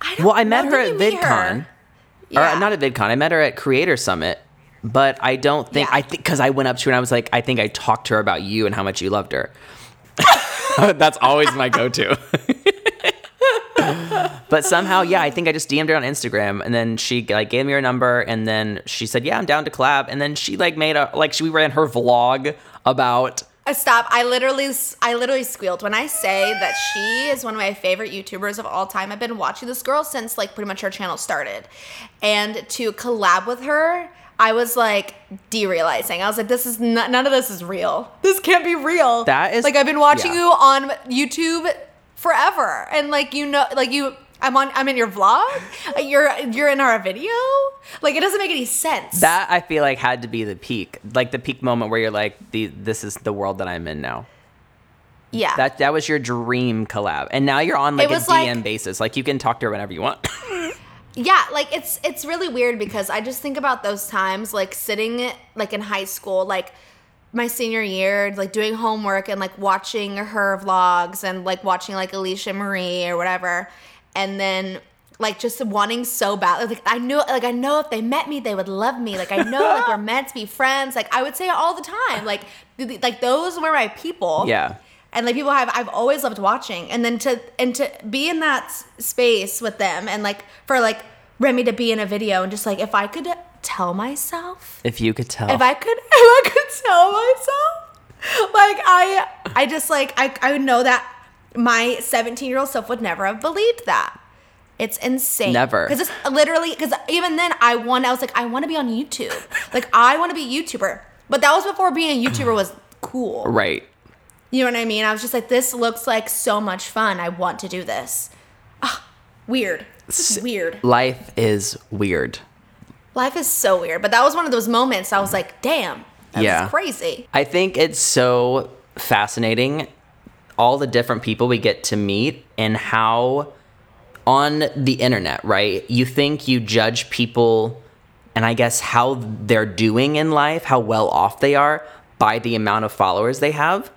I don't Well, I met her at meet her? VidCon, Yeah. or not at VidCon. I met her at Creator Summit, but I don't think Yeah. I think because I went up to her and I was like, I think I talked to her about you and how much you loved her. That's always my go-to. But somehow, yeah, I think I just DM'd her on Instagram, and then she like gave me her number, and then she said, "Yeah, I'm down to collab," and then she like made a like she ran her vlog about Uh, Stop! I literally, I literally squealed when I say that she is one of my favorite YouTubers of all time. I've been watching this girl since like pretty much her channel started, and to collab with her, I was like derealizing. I was like, this is not, none of this is real. This can't be real. That is- like I've been watching yeah. you on YouTube forever, and like you know, like you. I'm on. I'm in your vlog. You're you're in our video. Like it doesn't make any sense. That I feel like had to be the peak, like the peak moment where you're like, the this is the world that I'm in now. yeah. That that was your dream collab, and now you're on like a DM like- basis. Like you can talk to her whenever you want. yeah like it's it's really weird because i just think about those times like sitting like in high school like my senior year like doing homework and like watching her vlogs and like watching like alisha marie or whatever and then like just wanting so bad like i knew like i know if they met me they would love me like i know like we're meant to be friends like i would say it all the time like th- like those were my people yeah. and like people have I've always loved watching and then to and to be in that space with them and like for like Remi to be in a video and just like if I could tell myself If you could tell. if I could if I could tell myself like I I just like I I would know that my 17 year old self would never have believed that it's insane Never. because it's literally because even then I want I was like I want to be on YouTube like I want to be a YouTuber but that was before being a YouTuber was cool right. you know what I mean? I was just like, this looks like so much fun. I want to do this. Ah, weird. This is weird. Life is weird. Life is so weird. But that was one of those moments I was like, damn, that's Yeah. crazy. I think it's so fascinating all the different people we get to meet and how on the internet, right? You think you judge people and I guess how they're doing in life, how well off they are by the amount of followers they have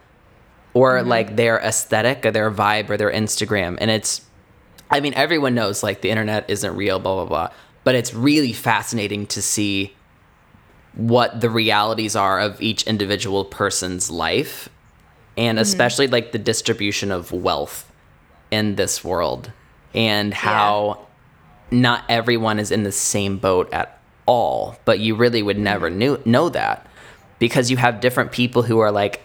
or mm-hmm. like their aesthetic or their vibe or their Instagram. And it's I mean, everyone knows like the internet isn't real, blah blah blah. But it's really fascinating to see what the realities are of each individual person's life and especially like the distribution of wealth in this world and how not everyone is in the same boat at all but you really would never knew, know that because you have different people who are like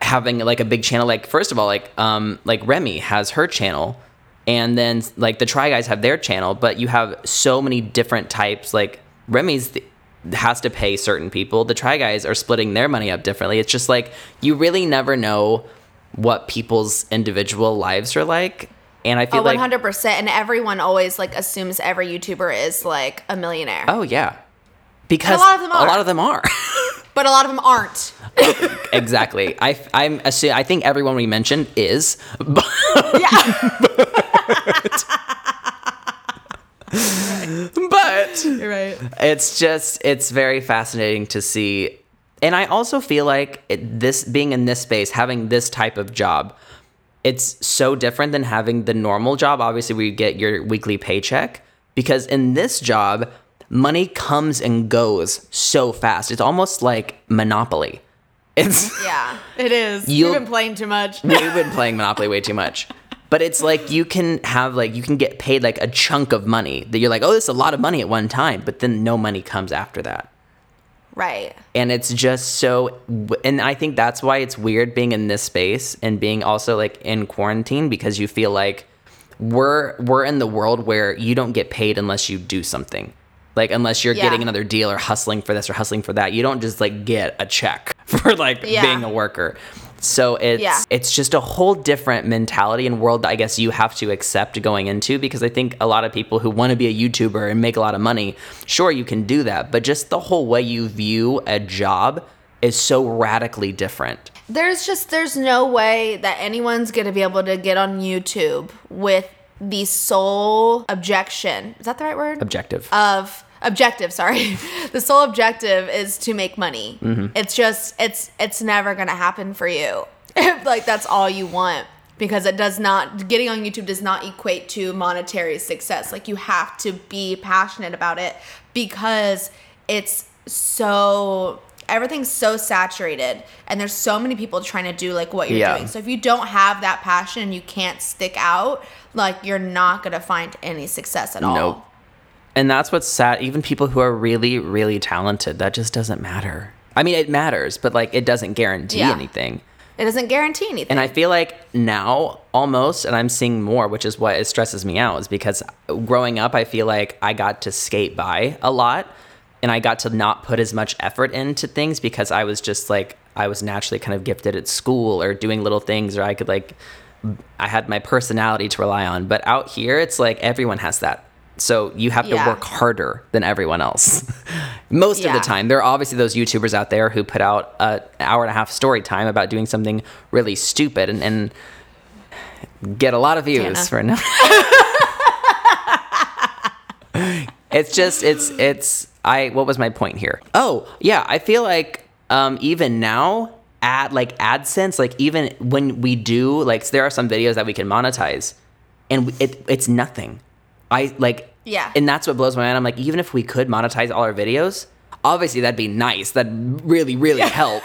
having like a big channel. Like first of all like um like Remi has her channel and then like the Try Guys have their channel but you have so many different types. Like Remi's the, has to pay certain people the Try Guys are splitting their money up differently it's just like you really never know what people's individual lives are like and I feel Oh, like 100%. And everyone always like assumes every YouTuber is like a millionaire. oh yeah because a lot of them are. a lot of them are But a lot of them aren't. exactly I I'm assu- I think everyone we mentioned is but Yeah. but You're right. it's just it's very fascinating to see and i also feel like it, this being in this space having this type of job it's so different than having the normal job obviously where you get your weekly paycheck because in this job money comes and goes so fast it's almost like monopoly it's Yeah, it is. You've been playing too much. we've been playing monopoly way too much but it's like you can have like you can get paid like a chunk of money that you're like oh this is a lot of money at one time but then no money comes after that Right. and it's just so and i think that's why it's weird being in this space and being also like in quarantine because you feel like we're we're in the world where you don't get paid unless you do something like unless you're Yeah. getting another deal or hustling for this or hustling for that you don't just like get a check for like Yeah. being a worker so it's Yeah. it's just a whole different mentality and world that I guess you have to accept going into because I think a lot of people who want to be a YouTuber and make a lot of money, sure you can do that, but just the whole way you view a job is so radically different. There's just there's no way that anyone's gonna be able to get on YouTube with the sole objection. Is that the right word? Objective. of objective sorry the sole objective is to make money Mm-hmm. it's just it's it's never gonna happen for you if like that's all you want because it does not getting on youtube does not equate to monetary success like you have to be passionate about it because it's so everything's so saturated and there's so many people trying to do like what you're Yeah. doing so if you don't have that passion and you can't stick out like you're not gonna find any success at all Nope. And that's what's sad. Even people who are really, really talented, that just doesn't matter. I mean, it matters, but like it doesn't guarantee Yeah. anything. It doesn't guarantee anything. And I feel like now almost, and I'm seeing more, which is what it stresses me out, is because growing up, I feel like I got to skate by a lot and I got to not put as much effort into things because I was just like, I was naturally kind of gifted at school or doing little things, or I could like I had my personality to rely on. But out here, it's like everyone has that. So you have to work harder than everyone else. Most of the time, there are obviously those YouTubers out there who put out an hour and a half story time about doing something really stupid and, and get a lot of views Tana. for no. it's just it's it's I what was my point here? Oh yeah, I feel like um, even now ad like AdSense like even when we do like there are some videos that we can monetize, and it it's nothing. I like Yeah. and that's what blows my mind. I'm like even if we could monetize all our videos, obviously that'd be nice. That'd really really help.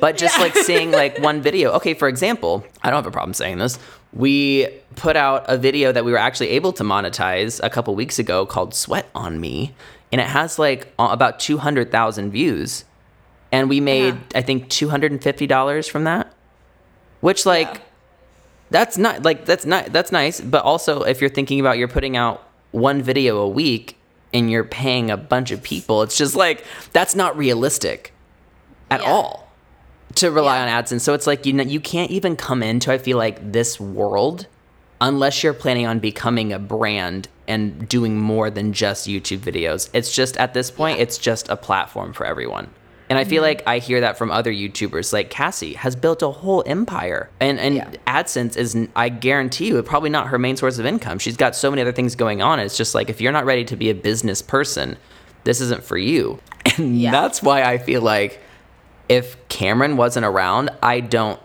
But just like seeing like one video. Okay, for example, I don't have a problem saying this. We put out a video that we were actually able to monetize a couple weeks ago called "Sweat on Me," and it has like about two hundred thousand views, and we made Yeah. I think two hundred and fifty dollars from that. Which like Yeah. That's not like that's not that's nice, but also if you're thinking about you're putting out one video a week and you're paying a bunch of people, it's just like that's not realistic at Yeah. all to rely Yeah. on AdSense. So it's like you know you can't even come into I feel like this world unless you're planning on becoming a brand and doing more than just YouTube videos. It's just at this point Yeah. it's just a platform for everyone. And I Mm-hmm. feel like I hear that from other YouTubers like Cassie has built a whole empire. And and Yeah. AdSense is I guarantee you probably not her main source of income. She's got so many other things going on. It's just like if you're not ready to be a business person, this isn't for you. And Yeah. that's why I feel like if Cameron wasn't around, I don't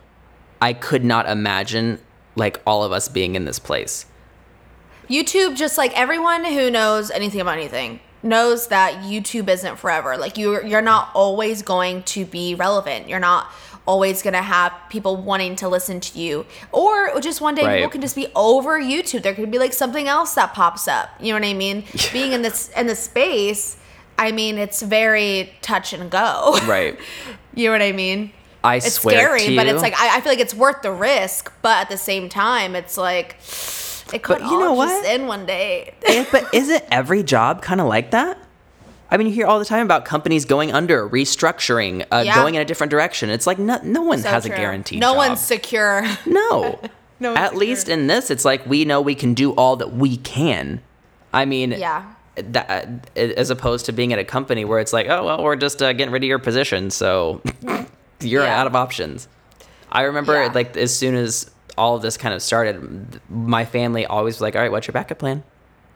I could not imagine like all of us being in this place. YouTube, just like everyone who knows anything about anything, knows that YouTube isn't forever. Like you're you're not always going to be relevant. You're not always gonna have people wanting to listen to you. Or just one day Right. people can just be over YouTube. There could be like something else that pops up. You know what I mean? Being in this in the space, I mean it's very touch and go. Right. you know what I mean? I swear. It's swear scary, to but it's like I, I feel like it's worth the risk. But at the same time, it's like it could But you know what? end one day. Eh, but isn't every job kind of like that? I mean, you hear all the time about companies going under, restructuring, uh, Yeah. going in a different direction. It's like no, no one So has true. a guaranteed No job. one's secure. No. No At secure. least in this, it's like we know we can do all that we can. I mean, Yeah. That, as opposed to being at a company where it's like, oh well, we're just uh, getting rid of your position, so you're Yeah. out of options. I remember Yeah. like as soon as all of this kind of started, my family always was like, all right, what's your backup plan?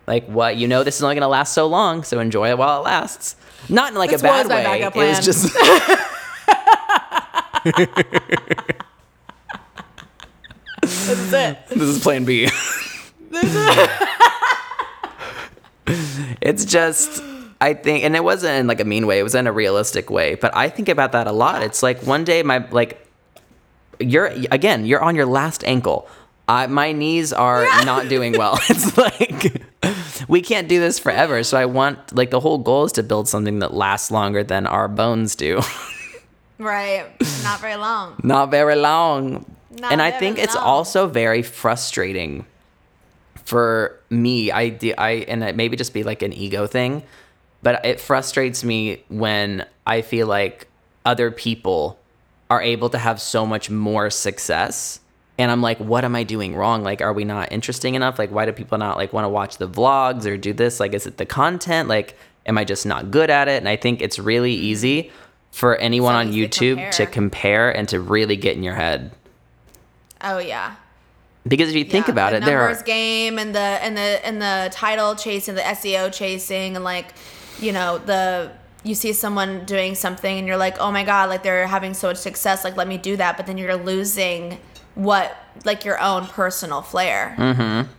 Like what you know, this is only gonna last so long, so enjoy it while it lasts. Not in like This a bad way. backup It was just That's it. this is plan B. This is. it's just I think and it wasn't in like a mean way, it was in a realistic way. But I think about that a lot. It's like one day my like you're again, you're on your last ankle. I, my knees are not doing well. It's like we can't do this forever. So I want like the whole goal is to build something that lasts longer than our bones do. Right. Not very long. not very long. Not and I think it's also very frustrating for me. I I and it maybe just be like an ego thing, but it frustrates me when I feel like other people are able to have so much more success. And I'm like, what am I doing wrong? Like, are we not interesting enough? Like, why do people not like want to watch the vlogs or do this? Like, is it the content? Like, am I just not good at it? And I think it's really mm-hmm. easy for anyone So on easy to YouTube to compare. compare and to really get in your head. Oh yeah. Because if you think Yeah, about the it, there numbers are game and the and the and the title chasing, the SEO chasing, and like, you know, the you see someone doing something and you're like, oh my god, like they're having so much success, like let me do that, but then you're losing what like your own personal flair. Mm-hmm.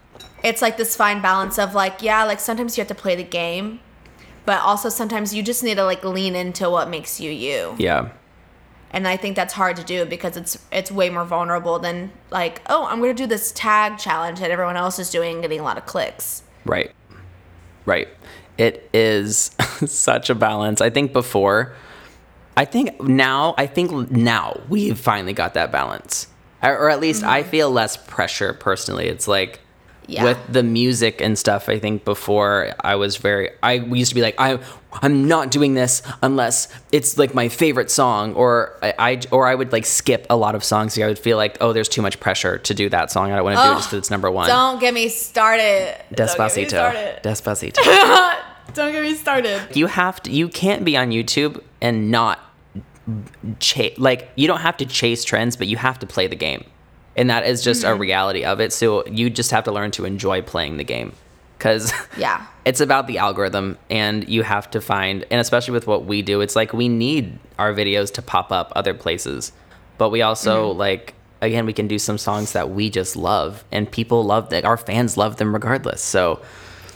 It's like this fine balance of like, yeah, like sometimes you have to play the game, but also sometimes you just need to like lean into what makes you you yeah. and I think that's hard to do because it's it's way more vulnerable than like oh I'm gonna do this tag challenge that everyone else is doing getting a lot of clicks. Right. Right. It is such a balance. I think before, I think now, I think now we've finally got that balance. Or or at least I mm-hmm. feel less pressure personally. It's like, Yeah. with the music and stuff i think before i was very i we used to be like i i'm not doing this unless it's like my favorite song or i, I or i would like skip a lot of songs i would feel like oh there's too much pressure to do that song. I don't want to do it just because it's number one. Don't get me started. Don't get me despacito despacito. Don't get me started. you have to you can't be on youtube and not chase like you don't have to chase trends but you have to play the game. And that is just Mm-hmm. a reality of it. So you just have to learn to enjoy playing the game because Yeah. it's about the algorithm and you have to find and especially with what we do it's like we need our videos to pop up other places but we also Mm-hmm. like again we can do some songs that we just love and people love that our fans love them regardless so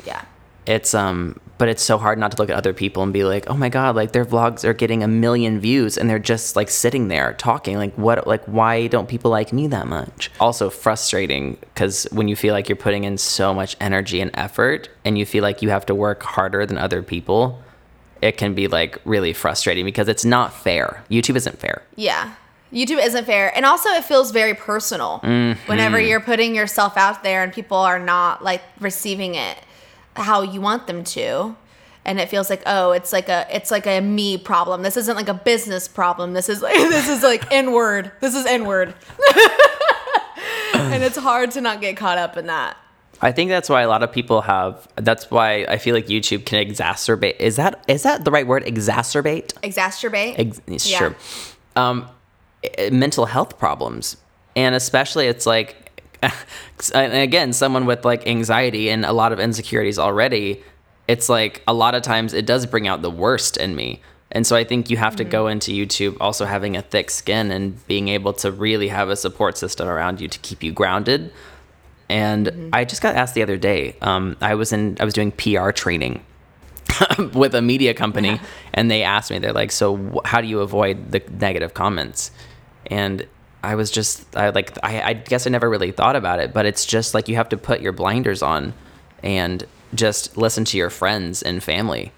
Yeah. it's um but it's so hard not to look at other people and be like oh my god like their vlogs are getting a million views and they're just like sitting there talking like what like why don't people like me that much also frustrating because when you feel like you're putting in so much energy and effort and you feel like you have to work harder than other people it can be like really frustrating because it's not fair youtube isn't fair Yeah. YouTube isn't fair. And also it feels very personal Mm-hmm. whenever you're putting yourself out there and people are not like receiving it how you want them to. And it feels like, oh, it's like a it's like a me problem. This isn't like a business problem. This is like this is like inward. This is inward. and it's hard to not get caught up in that. I think that's why a lot of people have. That's why I feel like YouTube can exacerbate. Is that is that the right word? Exacerbate. Exacerbate. Ex- Yeah. Sure. Um, mental health problems, and especially it's like, and again, someone with like anxiety and a lot of insecurities already. It's like a lot of times it does bring out the worst in me. And so I think you have to go into YouTube also having a thick skin and being able to really have a support system around you to keep you grounded. And I just got asked the other day. Um, I was in I was doing PR training with a media company and they asked me they're like so wh- how do you avoid the negative comments and i was just i like I, I guess i never really thought about it but it's just like you have to put your blinders on and just listen to your friends and family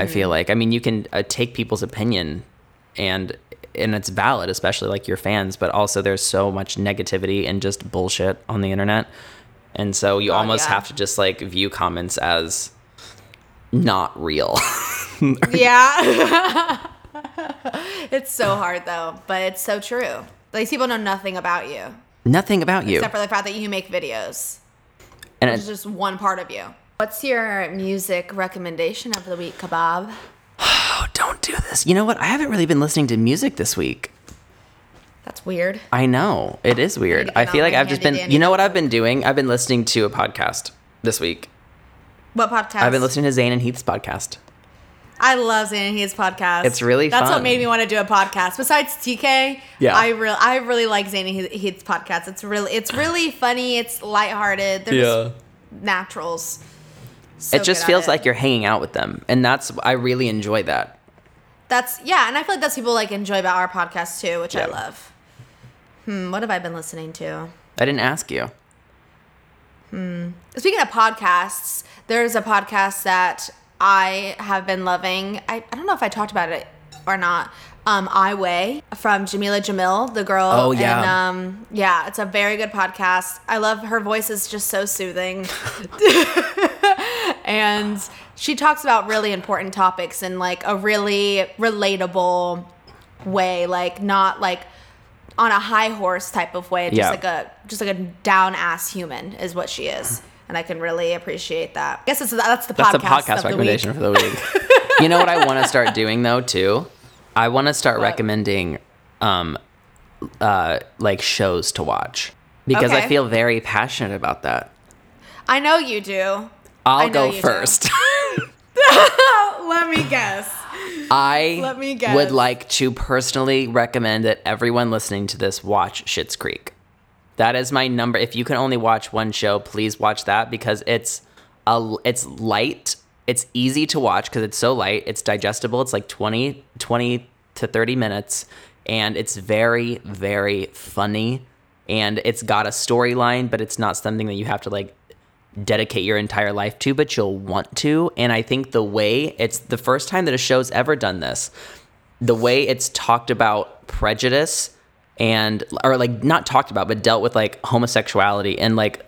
i feel like i mean you can uh, take people's opinion and and it's valid especially like your fans but also there's so much negativity and just bullshit on the internet and so you Oh, almost yeah. have to just like view comments as not real. Yeah. it's so hard though, but it's so true. These people know nothing about you Nothing about you. except for the fact that you make videos. and It's just one part of you. What's your music recommendation of the week, Kebab? oh, don't do this. You know what? I haven't really been listening to music this week. That's weird. I know. It is weird. I feel like I've just been, you know what I've been doing? I've been listening to a podcast this week. What podcast? I've been listening to Zane and Heath's podcast. I love Zane and his podcast. It's really That's fun. what made me want to do a podcast. Besides TK, Yeah. I really, I really like Zane and his, his podcast. It's really, it's really funny. It's lighthearted. They're just naturals. So it just feels it. like you're hanging out with them. And that's, I really enjoy that. That's yeah, and I feel like that's people like enjoy about our podcast too, which I love. Hmm, what have I been listening to? I didn't ask you. Hmm. Speaking of podcasts, there's a podcast that I have been loving. I, I don't know if I talked about it or not. Um, I Weigh from Jamila Jamil, the girl. Oh, yeah. And, um, yeah, it's a very good podcast. I love her voice is just so soothing. and she talks about really important topics in like a really relatable way, like not like on a high horse type of way, just Yeah. like a just like a down ass human is what she is. And I can really appreciate that. I guess it's, that's the That's podcast, the podcast the recommendation week. for the week. you know what I want to start doing though too? I want to start What? recommending um uh like shows to watch because I feel very passionate about that. I know you do. I'll go first. Let me guess. I Let me guess. would like to personally recommend that everyone listening to this watch Schitt's Creek. That is my number. If you can only watch one show, please watch that because it's a it's light. It's easy to watch because it's so light. It's digestible. It's like 20, 20 to 30 minutes and it's very very funny and it's got a storyline, but it's not something that you have to like dedicate your entire life to, but you'll want to. And I think the way it's the first time that a show's ever done this, the way it's talked about prejudice and or like not talked about, but dealt with like homosexuality and like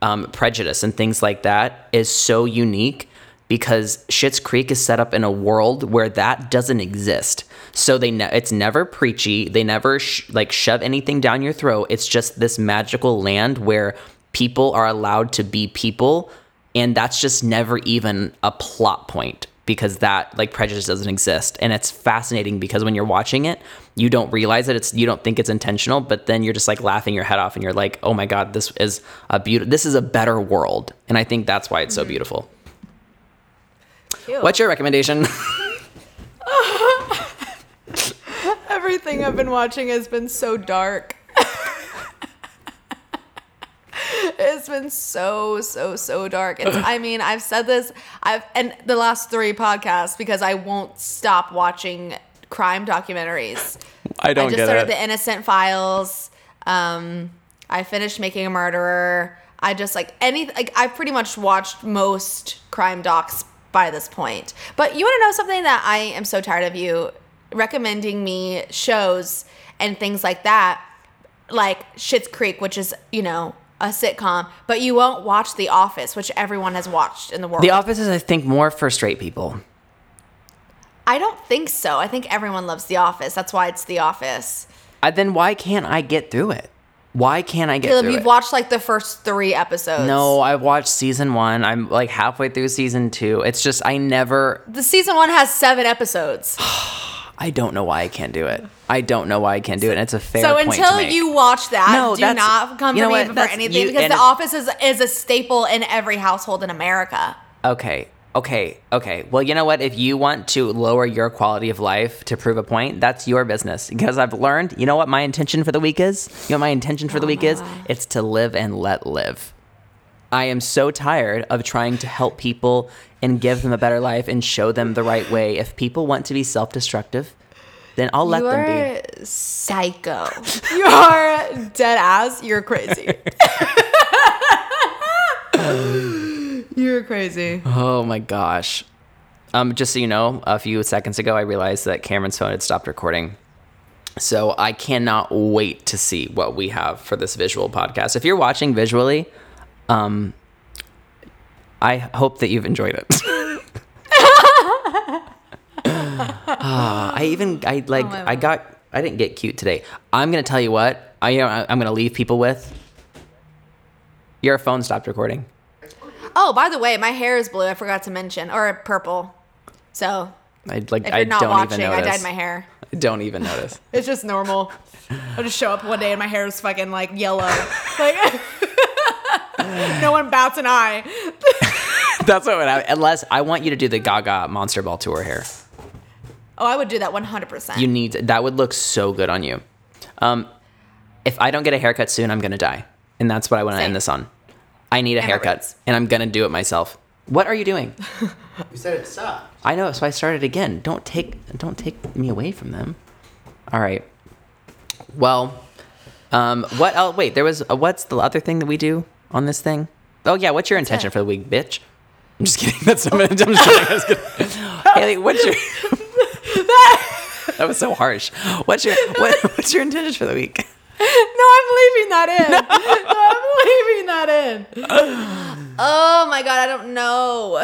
um, prejudice and things like that is so unique because Schitt's Creek is set up in a world where that doesn't exist. So they ne- it's never preachy. They never sh- like shove anything down your throat. It's just this magical land where people are allowed to be people and that's just never even a plot point because that like prejudice doesn't exist. And it's fascinating because when you're watching it you don't realize that it's you don't think it's intentional but then you're just like laughing your head off and you're like oh my god this is a beautiful this is a better world. And i think that's why it's so mm-hmm. beautiful. Cute. what's your recommendation? Everything I've been watching has been so dark. It's been so so so dark. It's I mean, I've said this I've and the last 3 podcasts because I won't stop watching crime documentaries. i don't I just started The Innocent Files. Um I finished Making a Murderer. I just like any like I've pretty much watched most crime docs by this point. But you want to know something that I am so tired of you recommending me shows and things like that, like Schitt's Creek, which is you know a sitcom, but you won't watch The Office, which everyone has watched in the world. the office is i think more for straight people I don't think so. I think everyone loves The Office. That's why it's The Office. I, then why can't i get through it why can't i get Caleb, through you've it watched like the first three episodes. no i've watched season one i'm like halfway through season two it's just i never The season one has seven episodes. I don't know why I can't do it. I don't know why I can't do it. And it's a fair so until you watch that, No, do not come you to me what? for That's- anything you- because and The it- Office is is a staple in every household in America. okay, okay, okay. Well, you know what? If you want to lower your quality of life to prove a point, that's your business. Because I've learned, you know what my intention for the week is? You know what my intention for the week is? It's to live and let live. I am so tired of trying to help people and give them a better life and show them the right way. If people want to be self-destructive, then I'll let you them are be. psycho. you are dead ass. You're crazy. You're crazy. Oh my gosh. Um, just so you know, a few seconds ago, I realized that Cameron's phone had stopped recording. So I cannot wait to see what we have for this visual podcast. If you're watching visually, um, I hope that you've enjoyed it. Ah, I even I like my I got I didn't get cute today. I'm gonna tell you what I you know I- I'm gonna leave people with. Your phone stopped recording. Oh, by the way, my hair is blue. I forgot to mention, or purple. So I like if I you're not don't watching, even I notice. dyed my hair. I don't even notice. It's just normal. I'll just show up one day and my hair is fucking like yellow. Like no one bats an eye. That's what would happen. Unless I want you to do the Gaga Monster Ball tour hair. Oh, I would do that 100%. You need that would look so good on you. Um, if I don't get a haircut soon, I'm gonna die, and that's what I want to end this on. I need a And haircut, roots. and I'm gonna do it myself. What are you doing? You said it sucked. I know, so I started again. Don't take don't take me away from them. All right. Well, um, what? Oh, wait. There was. Uh, what's the other thing that we do on this thing? Oh yeah. What's your intention for the week, bitch? I'm just kidding. That's I'm just kidding. I was kidding. Haley, what's your? that was so harsh. What's your what, What's your intention for the week? No, I'm leaving that in. I'm leaving that in. Oh my god, I don't know.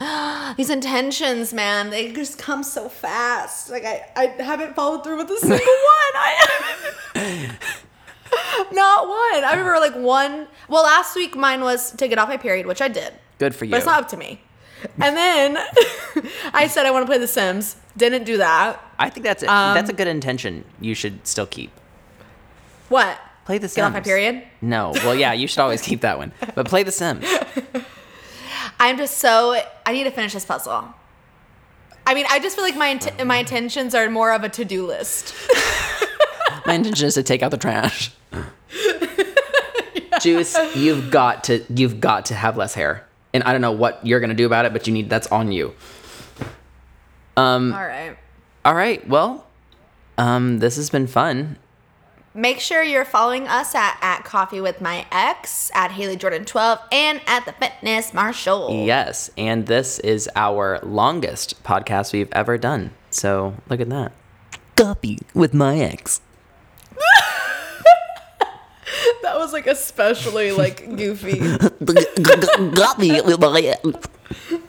These intentions, man, they just come so fast. Like I, I haven't followed through with a single one. I not one. I remember like one. Well, last week mine was to get off my period, which I did. Good for you. But it's not up to me. And then I said I want to play The Sims. Didn't do that. I think that's a, Um, that's a good intention. You should still keep. What? Play the Sims. Get off my period? No. Well, yeah, you should always keep that one. But play the Sims. I'm just so I need to finish this puzzle. I mean, I just feel like my int- my intentions are more of a to do list. My intention is to take out the trash. Juice, you've got to you've got to have less hair. And I don't know what you're gonna do about it, but you need that's on you. Um All right. all right, well, um, this has been fun. Make sure you're following us at, at Coffee with My Ex, at Haley Jordan 12, and at the Fitness Marshall. Yes, and this is our longest podcast we've ever done. So look at that. Coffee with my ex. That was like especially like goofy.